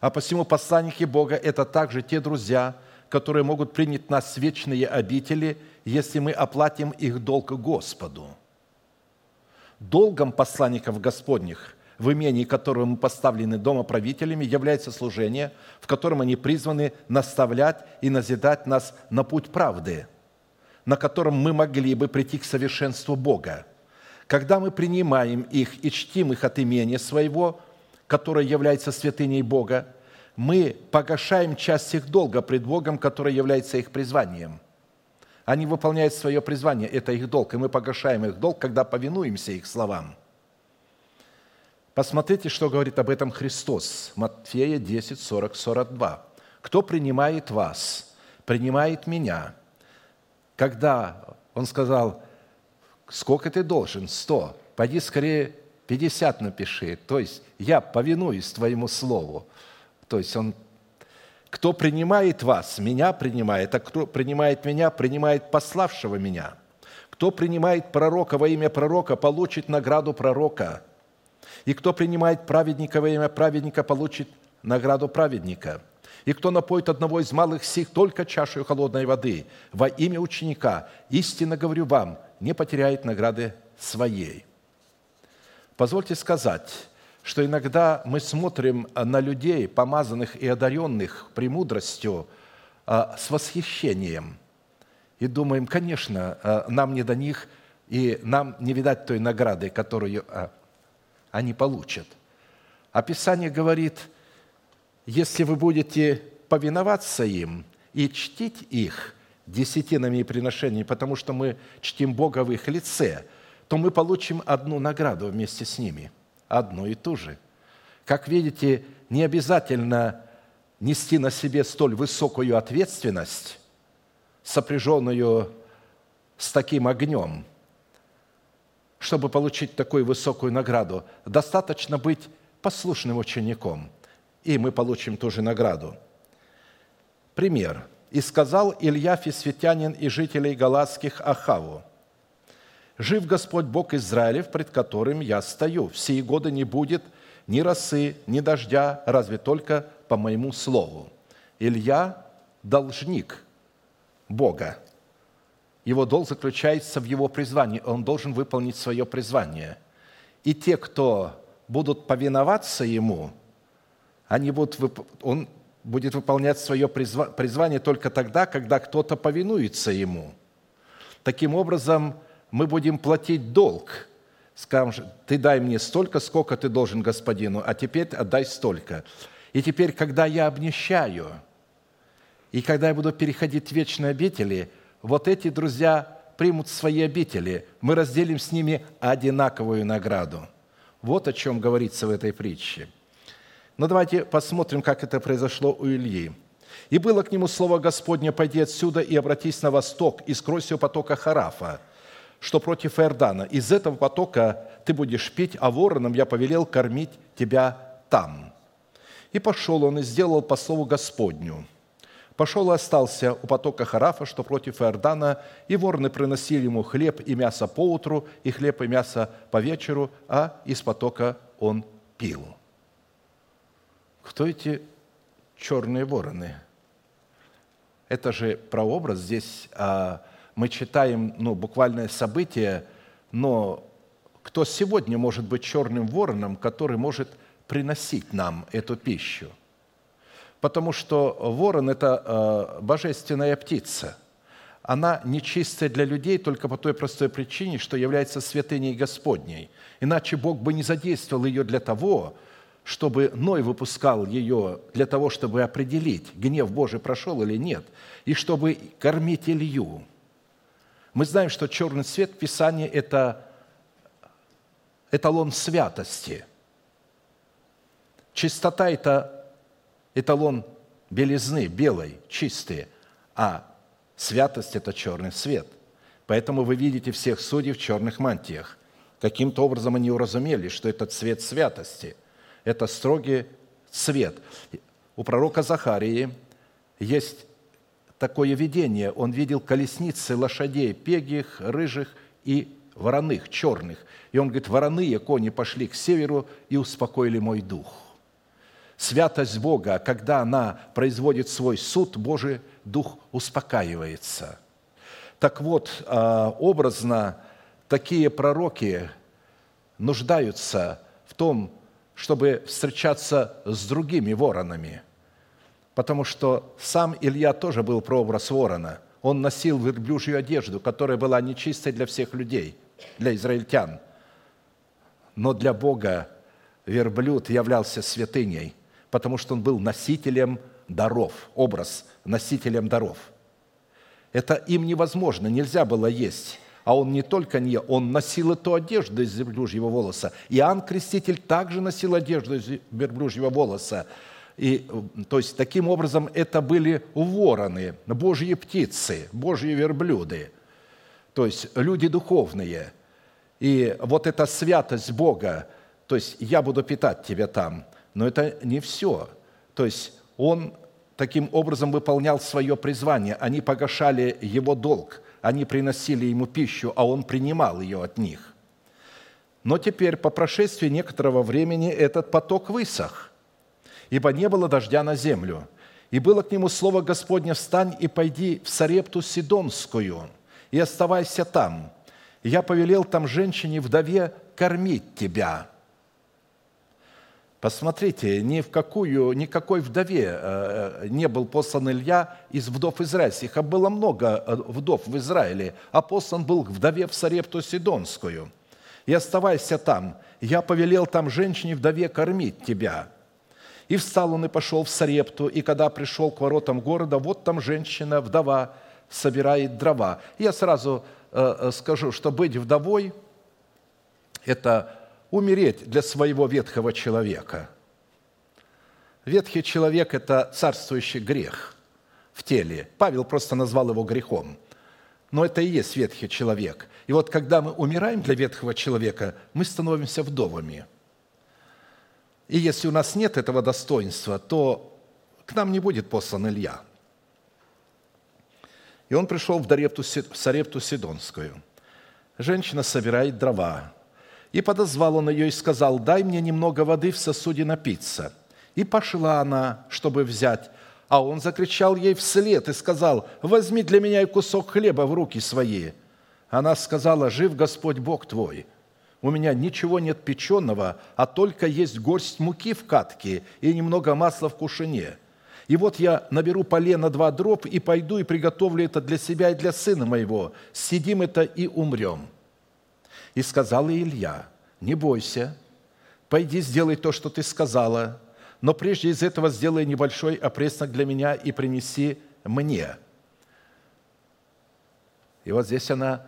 Speaker 1: А посему посланники Бога – это также те друзья, которые могут принять нас в вечные обители, если мы оплатим их долг Господу. Долгом посланников Господних, в имении которого мы поставлены домоправителями, является служение, в котором они призваны наставлять и назидать нас на путь правды – на котором мы могли бы прийти к совершенству Бога. Когда мы принимаем их и чтим их от имени своего, которое является святыней Бога, мы погашаем часть их долга пред Богом, которое является их призванием. Они выполняют свое призвание, это их долг, и мы погашаем их долг, когда повинуемся их словам. Посмотрите, что говорит об этом Христос. Матфея 10, 40, 42. «Кто принимает вас, принимает меня, когда он сказал, сколько ты должен? Сто. Пойди скорее 50 напиши. То есть я повинуюсь твоему слову. То есть он, кто принимает вас, меня принимает, а кто принимает меня, принимает пославшего меня. Кто принимает пророка во имя пророка, получит награду пророка. И кто принимает праведника во имя праведника, получит награду праведника. И кто напоит одного из малых сих только чашу холодной воды во имя ученика, истинно говорю вам, не потеряет награды своей. Позвольте сказать, что иногда мы смотрим на людей, помазанных и одаренных премудростью, а, с восхищением и думаем, конечно, а, нам не до них, и нам не видать той награды, которую они получат. А говорит – если вы будете повиноваться им и чтить их десятинами и приношениями, потому что мы чтим Бога в их лице, то мы получим одну награду вместе с ними, одну и ту же. Как видите, не обязательно нести на себе столь высокую ответственность, сопряженную с таким огнем, чтобы получить такую высокую награду. Достаточно быть послушным учеником – и мы получим ту же награду. Пример. «И сказал Илья Фисветянин и жителей Галатских Ахаву, «Жив Господь Бог Израилев, пред которым я стою. В сии годы не будет ни росы, ни дождя, разве только по моему слову». Илья – должник Бога. Его долг заключается в его призвании. Он должен выполнить свое призвание. И те, кто будут повиноваться Ему, они будут, он будет выполнять свое призвание только тогда, когда кто-то повинуется Ему. Таким образом, мы будем платить долг. Скажем, ты дай мне столько, сколько ты должен господину, а теперь отдай столько. И теперь, когда я обнищаю, и когда я буду переходить в вечные обители, вот эти друзья примут свои обители, мы разделим с ними одинаковую награду. Вот о чем говорится в этой притче. Но давайте посмотрим, как это произошло у Ильи. «И было к нему слово Господне, пойди отсюда и обратись на восток, и скройся у потока Харафа, что против Иордана. Из этого потока ты будешь пить, а вороном я повелел кормить тебя там». И пошел он и сделал по слову Господню. Пошел и остался у потока Харафа, что против Иордана, и вороны приносили ему хлеб и мясо по утру, и хлеб и мясо по вечеру, а из потока он пил. Кто эти черные вороны? Это же прообраз. Здесь а, мы читаем ну, буквальное событие, но кто сегодня может быть черным вороном, который может приносить нам эту пищу – потому что ворон – это э, божественная птица. Она нечистая для людей только по той простой причине, что является святыней Господней. Иначе Бог бы не задействовал ее для того, чтобы Ной выпускал ее для того, чтобы определить, гнев Божий прошел или нет, и чтобы кормить Илью. Мы знаем, что черный цвет в Писании – это эталон святости. Чистота – это эталон белизны, белой, чистой, а святость – это черный цвет. Поэтому вы видите всех судей в черных мантиях. Каким-то образом они уразумели, что это цвет святости. Это строгий цвет. У пророка Захарии есть такое видение. Он видел колесницы лошадей, пегих, рыжих и вороных, черных. И он говорит, вороные кони пошли к северу и успокоили мой дух – святость Бога, когда она производит свой суд, Божий Дух успокаивается. Так вот, а, образно, такие пророки нуждаются в том, чтобы встречаться с другими воронами, потому что сам Илья тоже был прообраз ворона. Он носил верблюжью одежду, которая была нечистой для всех людей, для израильтян. Но для Бога верблюд являлся святыней – потому что он был носителем даров, образ носителем даров. Это им невозможно, нельзя было есть. А он не только не, он носил эту одежду из верблюжьего волоса. Иоанн Креститель также носил одежду из верблюжьего волоса. И, то есть, таким образом, это были вороны, божьи птицы, божьи верблюды. То есть, люди духовные. И вот эта святость Бога, то есть, я буду питать тебя там – но это не все. То есть он таким образом выполнял свое призвание. Они погашали его долг, они приносили ему пищу, а он принимал ее от них. Но теперь, по прошествии некоторого времени, этот поток высох, ибо не было дождя на землю. И было к нему слово Господне, «Встань и пойди в Сарепту Сидонскую, и оставайся там. Я повелел там женщине-вдове кормить тебя». Посмотрите, ни в какую, никакой вдове э, не был послан Илья из вдов израильских, а было много э, вдов в Израиле, а послан был к вдове в Сарепту Сидонскую. «И оставайся там, я повелел там женщине-вдове кормить тебя». И встал он и пошел в Сарепту, и когда пришел к воротам города, вот там женщина-вдова собирает дрова. Я сразу э, скажу, что быть вдовой – это умереть для своего ветхого человека. Ветхий человек – это царствующий грех в теле. Павел просто назвал его грехом. Но это и есть ветхий человек. И вот когда мы умираем для ветхого человека, мы становимся вдовами. И если у нас нет этого достоинства, то к нам не будет послан Илья. И он пришел в Дарепту, Сарепту Сидонскую. Женщина собирает дрова, и подозвал он ее и сказал, дай мне немного воды в сосуде напиться. И пошла она, чтобы взять. А он закричал ей вслед и сказал, возьми для меня и кусок хлеба в руки свои. Она сказала, жив Господь Бог твой. у меня ничего нет печеного, а только есть горсть муки в катке и немного масла в кушине. И вот я наберу полено два дроб и пойду и приготовлю это для себя и для сына моего. Сидим это и умрем». И сказал Илья, «Не бойся, пойди сделай то, что ты сказала, но прежде из этого сделай небольшой опреснок для меня и принеси мне». И вот здесь она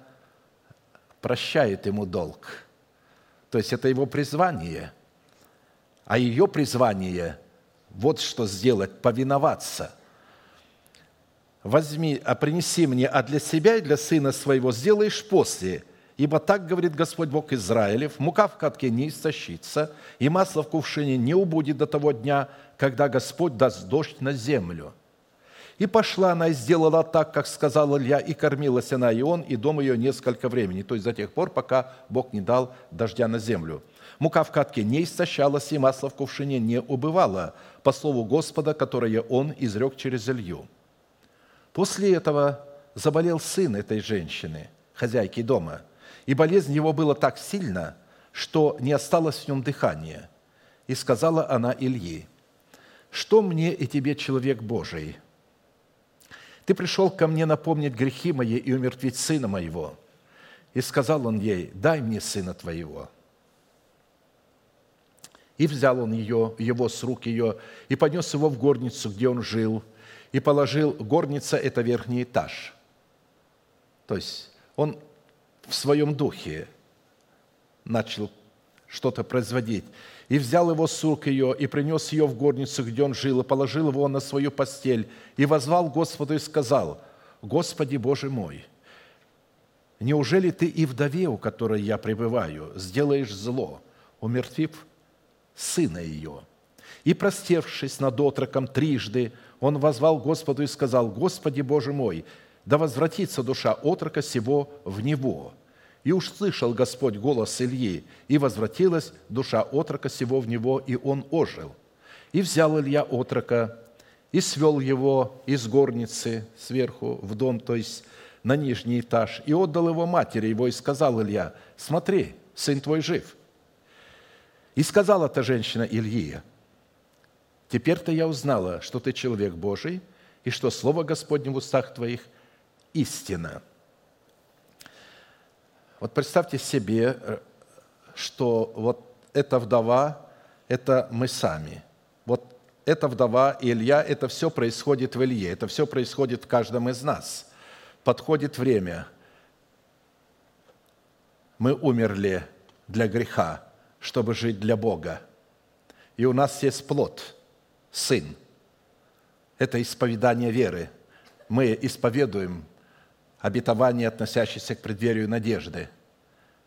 Speaker 1: прощает ему долг. То есть это его призвание. А ее призвание – вот что сделать – повиноваться. «Возьми, а принеси мне, а для себя и для сына своего сделаешь после, ибо так говорит Господь Бог Израилев, мука в катке не истощится, и масло в кувшине не убудет до того дня, когда Господь даст дождь на землю». И пошла она и сделала так, как сказал Илья, и кормилась она и он, и дом ее несколько времени, то есть до тех пор, пока Бог не дал дождя на землю. Мука в катке не истощалась, и масло в кувшине не убывало, по слову Господа, которое он изрек через Илью. После этого заболел сын этой женщины, хозяйки дома, и болезнь его была так сильна, что не осталось в нем дыхания. И сказала она Ильи, «Что мне и тебе, человек Божий?» Ты пришел ко мне напомнить грехи мои и умертвить сына моего. И сказал он ей, дай мне сына твоего. И взял он ее, его с рук ее, и понес его в горницу, где он жил, и положил, горница – это верхний этаж. То есть он в своем духе начал что-то производить и взял его с рук ее, и принес ее в горницу, где он жил, и положил его на свою постель, и возвал Господу и сказал, «Господи Боже мой, неужели ты и вдове, у которой я пребываю, сделаешь зло, умертвив сына ее?» И, простевшись над отроком трижды, он возвал Господу и сказал, «Господи Боже мой, да возвратится душа отрока сего в него, и уж слышал Господь голос Ильи, и возвратилась душа отрока сего в него, и он ожил. И взял Илья отрока, и свел его из горницы сверху в дом, то есть на нижний этаж, и отдал его матери его, и сказал Илья, смотри, сын твой жив. И сказала эта женщина Ильи, теперь-то я узнала, что ты человек Божий, и что Слово Господне в устах твоих истина – вот представьте себе, э, что вот эта вдова – это мы сами. Вот эта вдова и Илья – это все происходит в Илье, это все происходит в каждом из нас. Подходит время. Мы умерли для греха, чтобы жить для Бога. И у нас есть плод, Сын. Это исповедание веры. Мы исповедуем обетование, относящееся к преддверию надежды,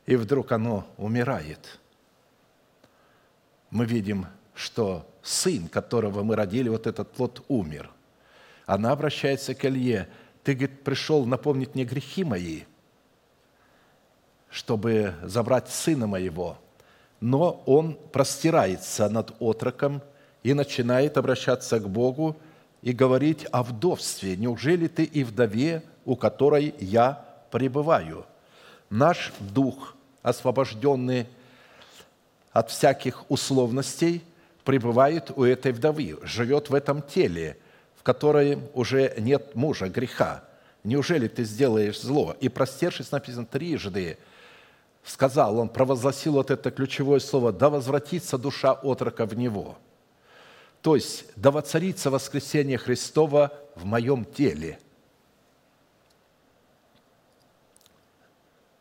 Speaker 1: и вдруг оно умирает. Мы видим, что сын, которого мы родили, вот этот плод умер. Она обращается к Илье. Ты, говорит, пришел напомнить мне грехи мои, чтобы забрать сына моего. Но он простирается над отроком и начинает обращаться к Богу и говорить о вдовстве. Неужели ты и вдове у которой я пребываю. Наш дух, освобожденный от всяких условностей, пребывает у этой вдовы, живет в этом теле, в котором уже нет мужа, греха. Неужели ты сделаешь зло? И простершись, написано трижды, сказал, он провозгласил вот это ключевое слово, да возвратится душа отрока в него. То есть, да воцарится воскресение Христова в моем теле –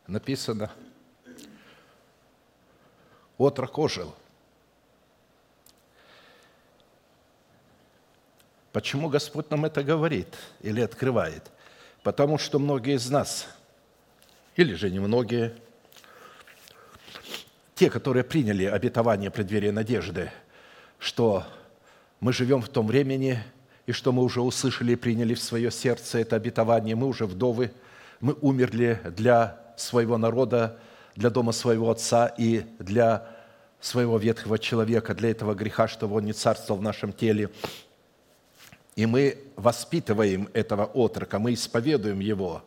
Speaker 1: написано, отрок ожил. Почему Господь нам это говорит или открывает? Потому что многие из нас, или же не многие, те, которые приняли обетование преддверия надежды, что мы живем в том времени, и что мы уже услышали и приняли в свое сердце это обетование, мы уже вдовы, мы умерли для своего народа, для дома своего отца и для своего ветхого человека, для этого греха, чтобы он не царствовал в нашем теле. И мы воспитываем этого отрока, мы исповедуем его.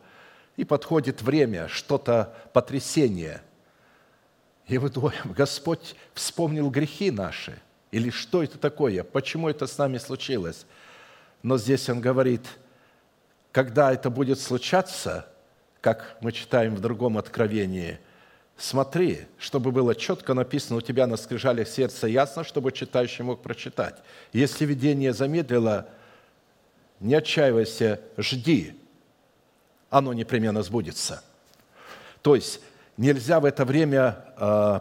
Speaker 1: И подходит время, что-то потрясение. И вы думаем, Господь вспомнил грехи наши. Или что это такое? Почему это с нами случилось? Но здесь Он говорит, когда это будет случаться, как мы читаем в другом откровении, смотри, чтобы было четко написано у тебя на скрижалях сердца ясно, чтобы читающий мог прочитать. Если видение замедлило, не отчаивайся, жди, оно непременно сбудется. То есть нельзя в это время э,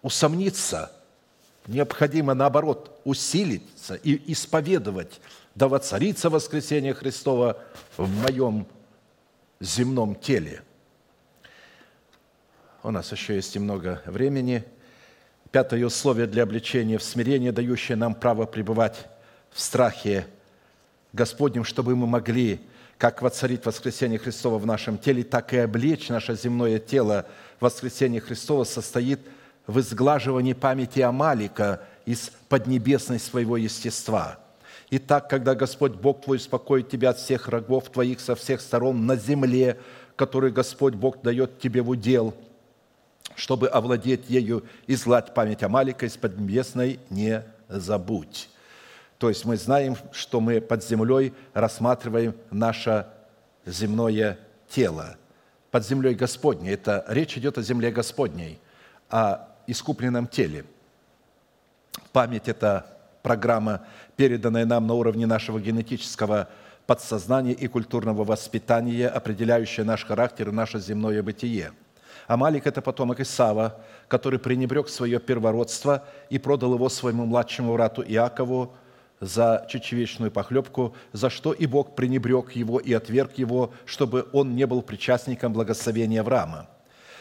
Speaker 1: усомниться, необходимо, наоборот, усилиться и исповедовать, да воцарится воскресение Христова в моем земном теле. У нас еще есть немного времени. Пятое условие для обличения в смирение, дающее нам право пребывать в страхе Господнем, чтобы мы могли как воцарить воскресение Христова в нашем теле, так и облечь наше земное тело воскресение Христова состоит в изглаживании памяти Амалика из поднебесной своего естества. Итак, когда Господь Бог твой успокоит тебя от всех врагов твоих со всех сторон на земле, который Господь Бог дает тебе в удел, чтобы овладеть ею, изгладь память Амалика из поднебесной не забудь. То есть мы знаем, что мы под землей рассматриваем наше земное тело. Под землей Господней. Это речь идет о земле Господней, о искупленном теле. Память – это программа, переданная нам на уровне нашего генетического подсознания и культурного воспитания, определяющая наш характер и наше земное бытие. Амалик – это потомок Исава, который пренебрег свое первородство и продал его своему младшему брату Иакову – за чечевечную похлебку, за что и Бог пренебрег его и отверг его, чтобы он не был причастником благословения Авраама.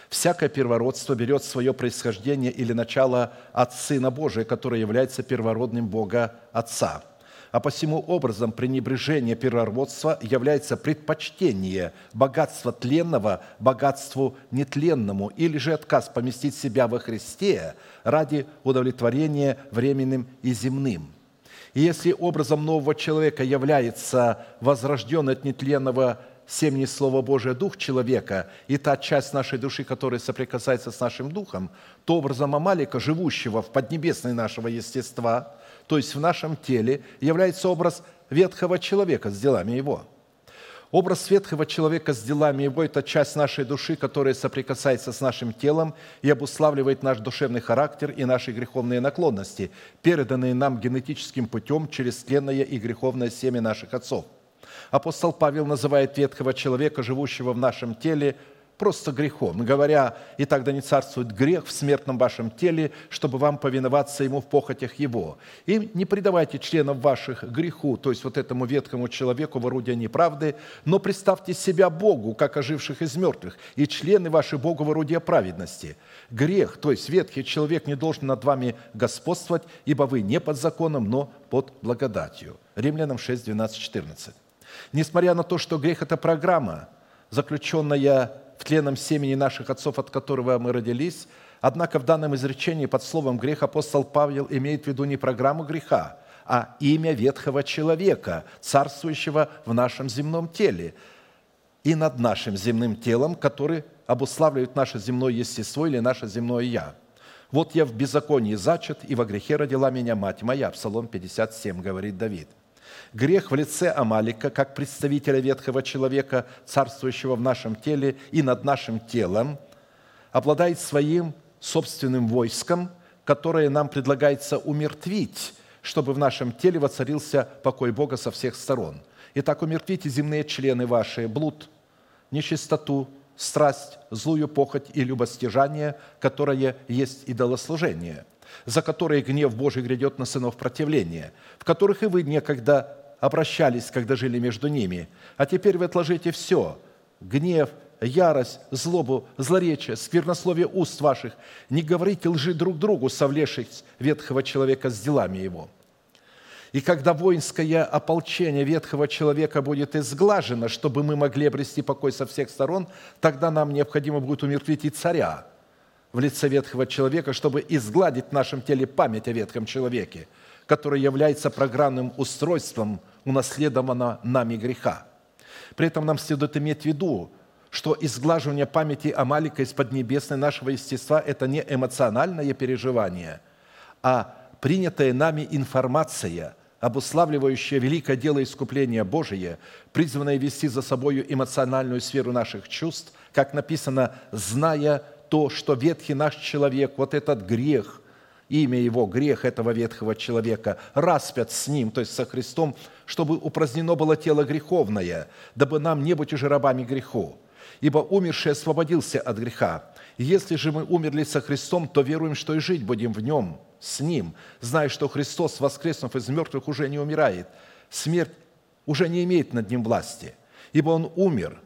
Speaker 1: Всякое первородство берет свое происхождение или начало от Сына Божия, который является первородным Бога Отца. А посему образом пренебрежения первородства является предпочтение богатства тленного богатству нетленному или же отказ поместить себя во Христе ради удовлетворения временным и земным – и если образом нового человека является возрожденный от нетленного семени Слова Божия дух человека и та часть нашей души, которая соприкасается с нашим духом, то образом Амалика, живущего в поднебесной нашего естества, то есть в нашем теле, является образ ветхого человека с делами его – Образ ветхого человека с делами его – это часть нашей души, которая соприкасается с нашим телом и обуславливает наш душевный характер и наши греховные наклонности, переданные нам генетическим путем через тленное и греховное семя наших отцов. Апостол Павел называет ветхого человека, живущего в нашем теле, просто грехом, говоря, «И тогда не царствует грех в смертном вашем теле, чтобы вам повиноваться ему в похотях его. И не предавайте членов ваших греху, то есть вот этому ветхому человеку в орудие неправды, но представьте себя Богу, как оживших из мертвых, и члены ваши Богу в орудие праведности. Грех, то есть ветхий человек не должен над вами господствовать, ибо вы не под законом, но под благодатью». Римлянам 6, 12, 14. Несмотря на то, что грех – это программа, заключенная в тленном семени наших отцов, от которого мы родились. Однако в данном изречении под словом «грех» апостол Павел имеет в виду не программу греха, а имя ветхого человека, царствующего в нашем земном теле и над нашим земным телом, который обуславливает наше земное естество или наше земное «я». «Вот я в беззаконии зачат, и во грехе родила меня мать моя», Псалом 57, говорит Давид – Грех в лице Амалика, как представителя ветхого человека, царствующего в нашем теле и над нашим телом, обладает своим собственным войском, которое нам предлагается умертвить, чтобы в нашем теле воцарился покой Бога со всех сторон. Итак, умертвите земные члены ваши, блуд, нечистоту, страсть, злую похоть и любостяжание, которое есть идолослужение – за которые гнев Божий грядет на сынов противления, в которых и вы некогда обращались, когда жили между ними. А теперь вы отложите все – гнев, ярость, злобу, злоречие, сквернословие уст ваших. Не говорите лжи друг другу, совлевшись ветхого человека с делами его. И когда воинское ополчение ветхого человека будет изглажено, чтобы мы могли обрести покой со всех сторон, тогда нам необходимо будет умертвить и царя – в лице ветхого человека, чтобы изгладить в нашем теле память о ветхом человеке, который является программным устройством унаследованного нами греха. При этом нам следует иметь в виду, что изглаживание памяти Амалика из Поднебесной нашего естества – это не эмоциональное переживание, а принятая нами информация, обуславливающая великое дело искупления Божия, призванное вести за собою эмоциональную сферу наших чувств, как написано, зная то, что ветхий наш человек, вот этот грех, имя его, грех этого ветхого человека, распят с ним, то есть со Христом, чтобы упразднено было тело греховное, дабы нам не быть уже рабами греху. Ибо умерший освободился от греха. Если же мы умерли со Христом, то веруем, что и жить будем в Нем, с Ним, зная, что Христос, воскреснув из мертвых, уже не умирает. Смерть уже не имеет над Ним власти, ибо Он умер.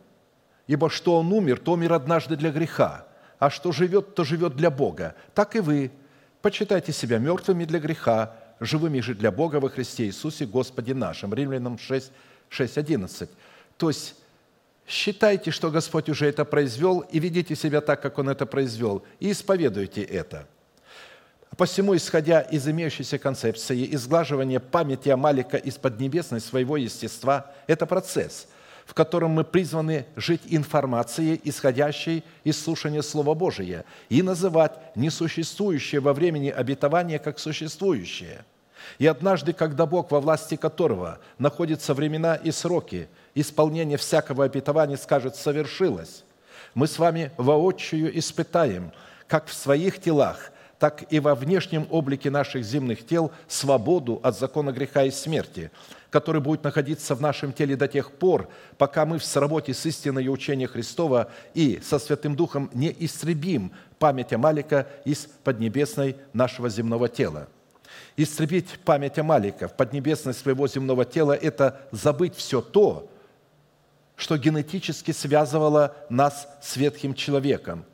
Speaker 1: Ибо что Он умер, то умер однажды для греха, а что живет, то живет для Бога. Так и вы. Почитайте себя мертвыми для греха, живыми же для Бога во Христе Иисусе Господе нашим. Римлянам 6, 6 11. То есть считайте, что Господь уже это произвел, и ведите себя так, как Он это произвел, и исповедуйте это. Посему, исходя из имеющейся концепции, изглаживание памяти Амалика из поднебесной своего естества – это процесс, в котором мы призваны жить информацией, исходящей из слушания Слова Божия, и называть несуществующее во времени обетование как существующее. И однажды, когда Бог, во власти которого находятся времена и сроки – исполнение всякого обетования скажет «совершилось», мы с вами воочию испытаем, как в своих телах, так и во внешнем облике наших земных тел свободу от закона греха и смерти, который будет находиться в нашем теле до тех пор, пока мы в сработе с истиной учения Христова и со Святым Духом не истребим память Амалика из поднебесной нашего земного тела. Истребить память Амалика в поднебесной своего земного тела – это забыть все то, что генетически связывало нас с ветхим человеком.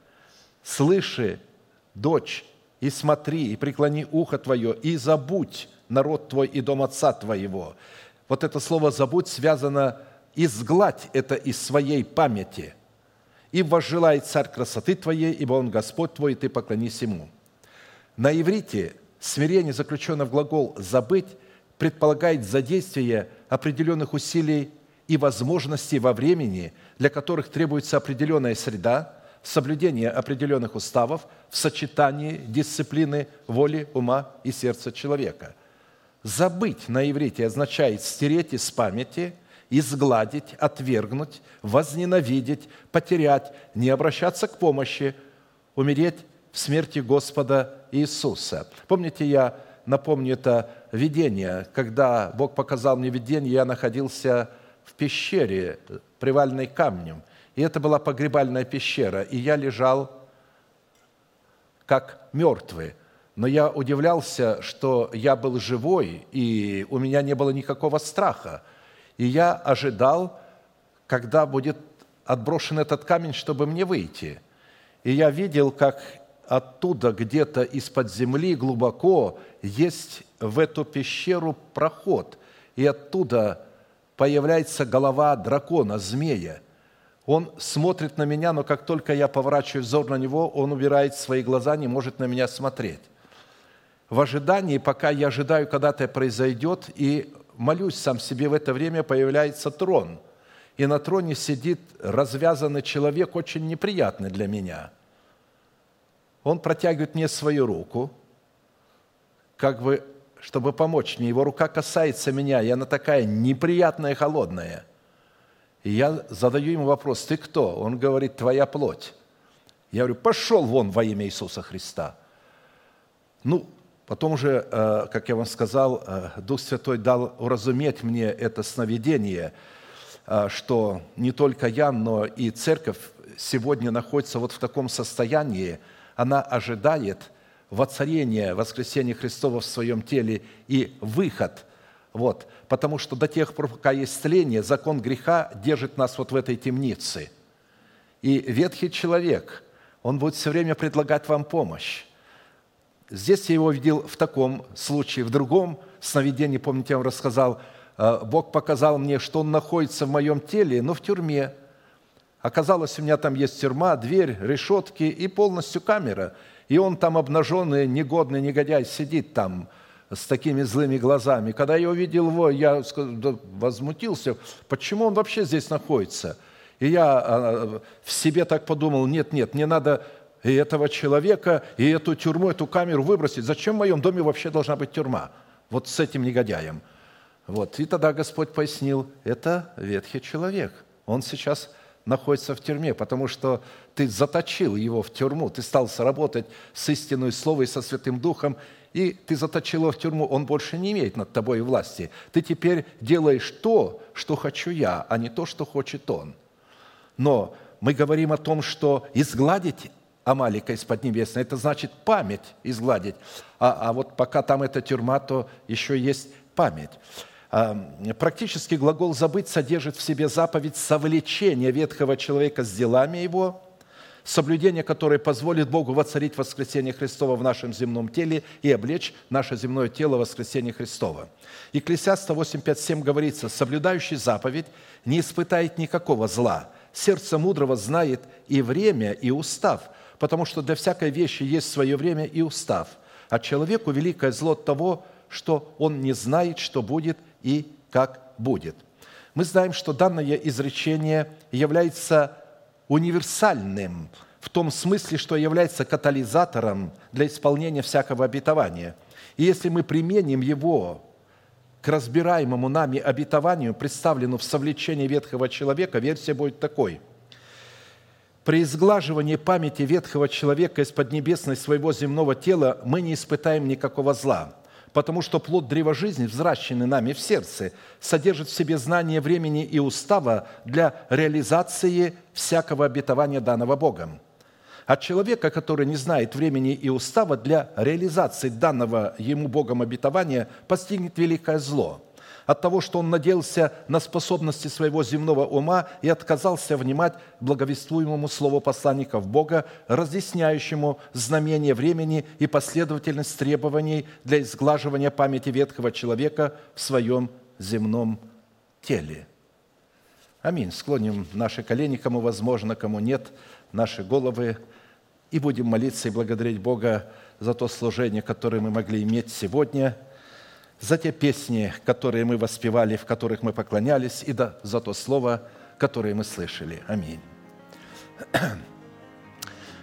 Speaker 1: «Слыши, дочь, и смотри, и преклони ухо твое, и забудь народ твой и дом отца твоего». Вот это слово «забудь» связано «изгладь это из своей памяти». «И возжелает царь красоты твоей, ибо он Господь твой, и ты поклонись ему». На иврите смирение, заключенное в глагол «забыть», предполагает задействие определенных усилий и возможностей во времени, для которых требуется определенная среда, соблюдение определенных уставов в сочетании дисциплины воли, ума и сердца человека. Забыть на иврите означает стереть из памяти, изгладить, отвергнуть, возненавидеть, потерять, не обращаться к помощи, умереть в смерти Господа Иисуса. Помните, я напомню это видение, когда Бог показал мне видение, я находился в пещере, привальной камнем. И это была погребальная пещера. И я лежал как мертвый. Но я удивлялся, что я был живой, и у меня не было никакого страха. И я ожидал, когда будет отброшен этот камень, чтобы мне выйти. И я видел, как оттуда, где-то из-под земли, глубоко, есть в эту пещеру проход. И оттуда появляется голова дракона, змея. Он смотрит на меня, но как только я поворачиваю взор на него, он убирает свои глаза, не может на меня смотреть. В ожидании, пока я ожидаю, когда это произойдет, и молюсь сам себе, в это время появляется трон. И на троне сидит развязанный человек, очень неприятный для меня. Он протягивает мне свою руку, как бы чтобы помочь мне. Его рука касается меня, и она такая неприятная, холодная. И я задаю ему вопрос, ты кто? Он говорит, твоя плоть. Я говорю, пошел вон во имя Иисуса Христа. Ну, потом уже, э, как я вам сказал, э, Дух Святой дал уразуметь мне это сновидение, э, что не только я, но и церковь сегодня находится вот в таком состоянии, она ожидает – воцарение воскресения Христова в своем теле и выход. Вот. Потому что до тех пор, пока есть тление, закон греха держит нас вот в этой темнице. И ветхий человек, он будет все время предлагать вам помощь. Здесь я его видел в таком случае. В другом сновидении, помните, я вам рассказал, э, Бог показал мне, что Он находится в моем теле, но в тюрьме. Оказалось, у меня там есть тюрьма, дверь, решетки и полностью камера – и он там обнаженный, негодный негодяй сидит там с такими злыми глазами. Когда я увидел его, я возмутился, почему он вообще здесь находится. И я а, в себе так подумал, нет, нет, мне надо и этого человека, и эту тюрьму, эту камеру выбросить. Зачем в моем доме вообще должна быть тюрьма? Вот с этим негодяем. Вот. И тогда Господь пояснил, это ветхий человек. Он сейчас находится в тюрьме, потому что ты заточил его в тюрьму, ты стал сработать с истинной словом и со Святым Духом, и ты заточил его в тюрьму, он больше не имеет над тобой власти. Ты теперь делаешь то, что хочу я, а не то, что хочет он. Но мы говорим о том, что изгладить Амалика из Поднебесной, это значит память изгладить. А, а вот пока там эта тюрьма, то еще есть память. А, практически глагол «забыть» содержит в себе заповедь совлечения ветхого человека с делами его, соблюдение которой позволит Богу воцарить воскресение Христова в нашем земном теле и облечь наше земное тело в воскресение Христова. Екклесиаста 8.5.7 говорится, «Соблюдающий заповедь не испытает никакого зла. Сердце мудрого знает и время, и устав, потому что для всякой вещи есть свое время и устав. А человеку великое зло от того, что он не знает, что будет и как будет. Мы знаем, что данное изречение является универсальным в том смысле, что является катализатором для исполнения всякого обетования. И если мы применим его к разбираемому нами обетованию, представленному в совлечении ветхого человека, версия будет такой – при изглаживании памяти ветхого человека из поднебесной своего земного тела мы не испытаем никакого зла, потому что плод древа жизни, взращенный нами в сердце, содержит в себе знание времени и устава для реализации всякого обетования данного Богом. От человека, который не знает времени и устава для реализации данного ему Богом обетования, постигнет великое зло – от того, что он надеялся на способности своего земного ума и отказался внимать благовествуемому слову посланников Бога, разъясняющему знамение времени и последовательность требований для изглаживания памяти ветхого человека в своем земном теле. Аминь. Склоним наши колени, кому возможно, кому нет, наши головы, и будем молиться и благодарить Бога за то служение, которое мы могли иметь сегодня – за те песни, которые мы воспевали, в которых мы поклонялись, и да, за то слово, которое мы слышали. Аминь.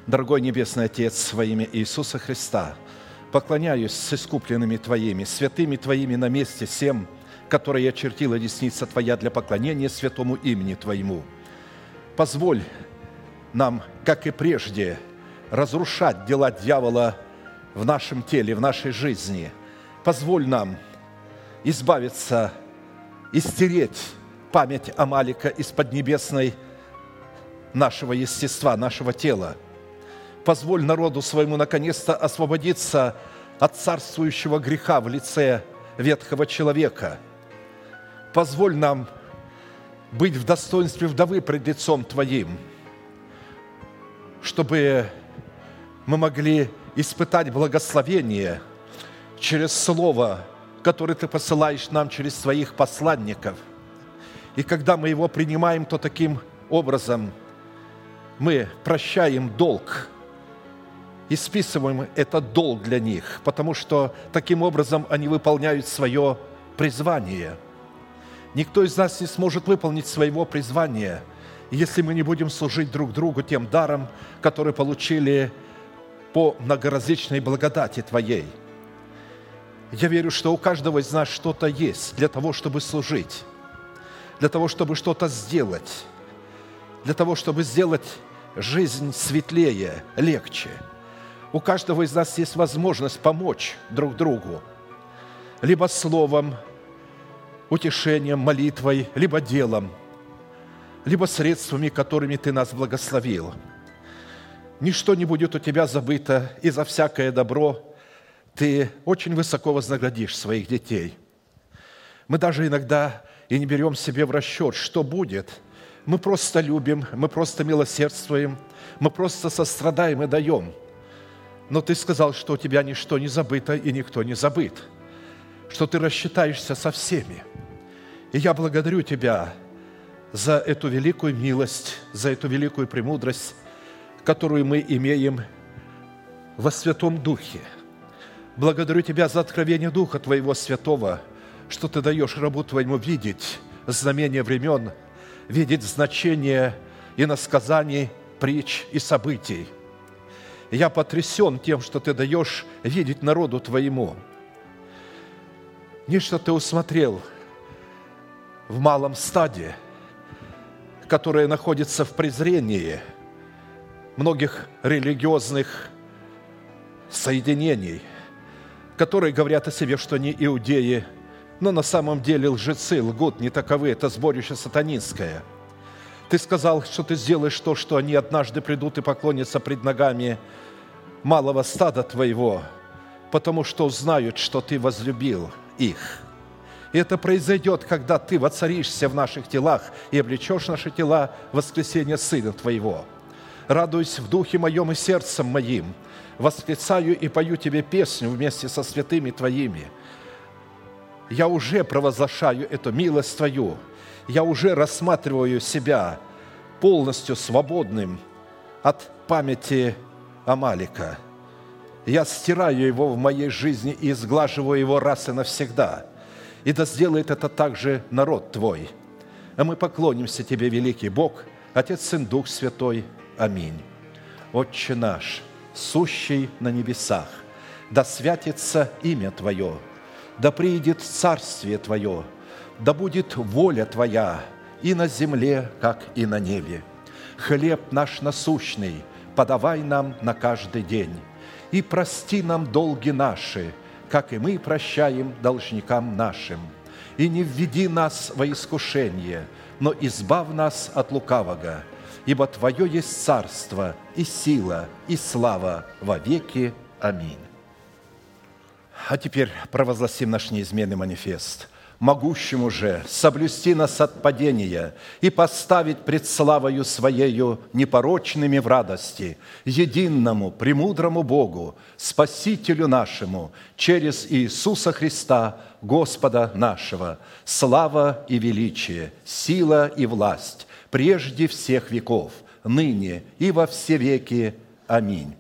Speaker 1: Дорогой Небесный Отец, во имя Иисуса Христа, поклоняюсь с искупленными Твоими, святыми Твоими на месте всем, которые очертила десница Твоя для поклонения святому имени Твоему. Позволь нам, как и прежде, разрушать дела дьявола в нашем теле, в нашей жизни – позволь нам избавиться и стереть память Амалика из поднебесной нашего естества, нашего тела. Позволь народу своему наконец-то освободиться от царствующего греха в лице ветхого человека. Позволь нам быть в достоинстве вдовы пред лицом Твоим, чтобы мы могли испытать благословение – через Слово, которое Ты посылаешь нам через своих посланников. И когда мы его принимаем, то таким образом мы прощаем долг и списываем этот долг для них, потому что таким образом они выполняют свое призвание. Никто из нас не сможет выполнить своего призвания, если мы не будем служить друг другу тем даром, который получили по многоразличной благодати Твоей – я верю, что у каждого из нас что-то есть для того, чтобы служить, для того, чтобы что-то сделать, для того, чтобы сделать жизнь светлее, легче. У каждого из нас есть возможность помочь друг другу, либо словом, утешением, молитвой, либо делом, либо средствами, которыми Ты нас благословил. Ничто не будет у Тебя забыто, и за всякое добро – ты очень высоко вознаградишь своих детей. Мы даже иногда и не берем себе в расчет, что будет. Мы просто любим, мы просто милосердствуем, мы просто сострадаем и даем. Но ты сказал, что у тебя ничто не забыто и никто не забыт, что ты рассчитаешься со всеми. И я благодарю тебя за эту великую милость, за эту великую премудрость, которую мы имеем во Святом Духе – Благодарю Тебя за откровение Духа Твоего Святого, что Ты даешь рабу Твоему видеть знамение времен, видеть значение и насказаний, притч и событий. Я потрясен тем, что Ты даешь видеть народу Твоему. Не что Ты усмотрел в малом стаде, которое находится в презрении многих религиозных соединений, которые говорят о себе, что они иудеи, но на самом деле лжецы, лгут, не таковы, это сборище сатанинское. Ты сказал, что ты сделаешь то, что они однажды придут и поклонятся пред ногами малого стада твоего, потому что узнают, что ты возлюбил их. И это произойдет, когда ты воцаришься в наших телах и облечешь наши тела в Сына Твоего. Радуюсь в духе моем и сердцем моим, восклицаю и пою Тебе песню вместе со святыми Твоими – я уже провозглашаю эту милость Твою, я уже рассматриваю себя полностью свободным от памяти Амалика. Я стираю его в моей жизни и изглаживаю его раз и навсегда. И да сделает это также народ Твой. А мы поклонимся Тебе, великий Бог, Отец, Сын, Дух Святой. Аминь. Отче наш, сущий на небесах, да святится имя Твое – да приидет царствие Твое, да будет воля Твоя и на земле, как и на небе. Хлеб наш насущный подавай нам на каждый день, и прости нам долги наши, как и мы прощаем должникам нашим. И не введи нас во искушение, но избав нас от лукавого, ибо Твое есть царство и сила и слава во веки. Аминь. А теперь провозгласим наш неизменный манифест. Могущему же соблюсти нас от падения и поставить пред славою Своею непорочными в радости, единому, премудрому Богу, Спасителю нашему, через Иисуса Христа, Господа нашего, слава и величие, сила и власть, прежде всех веков, ныне и во все веки. Аминь.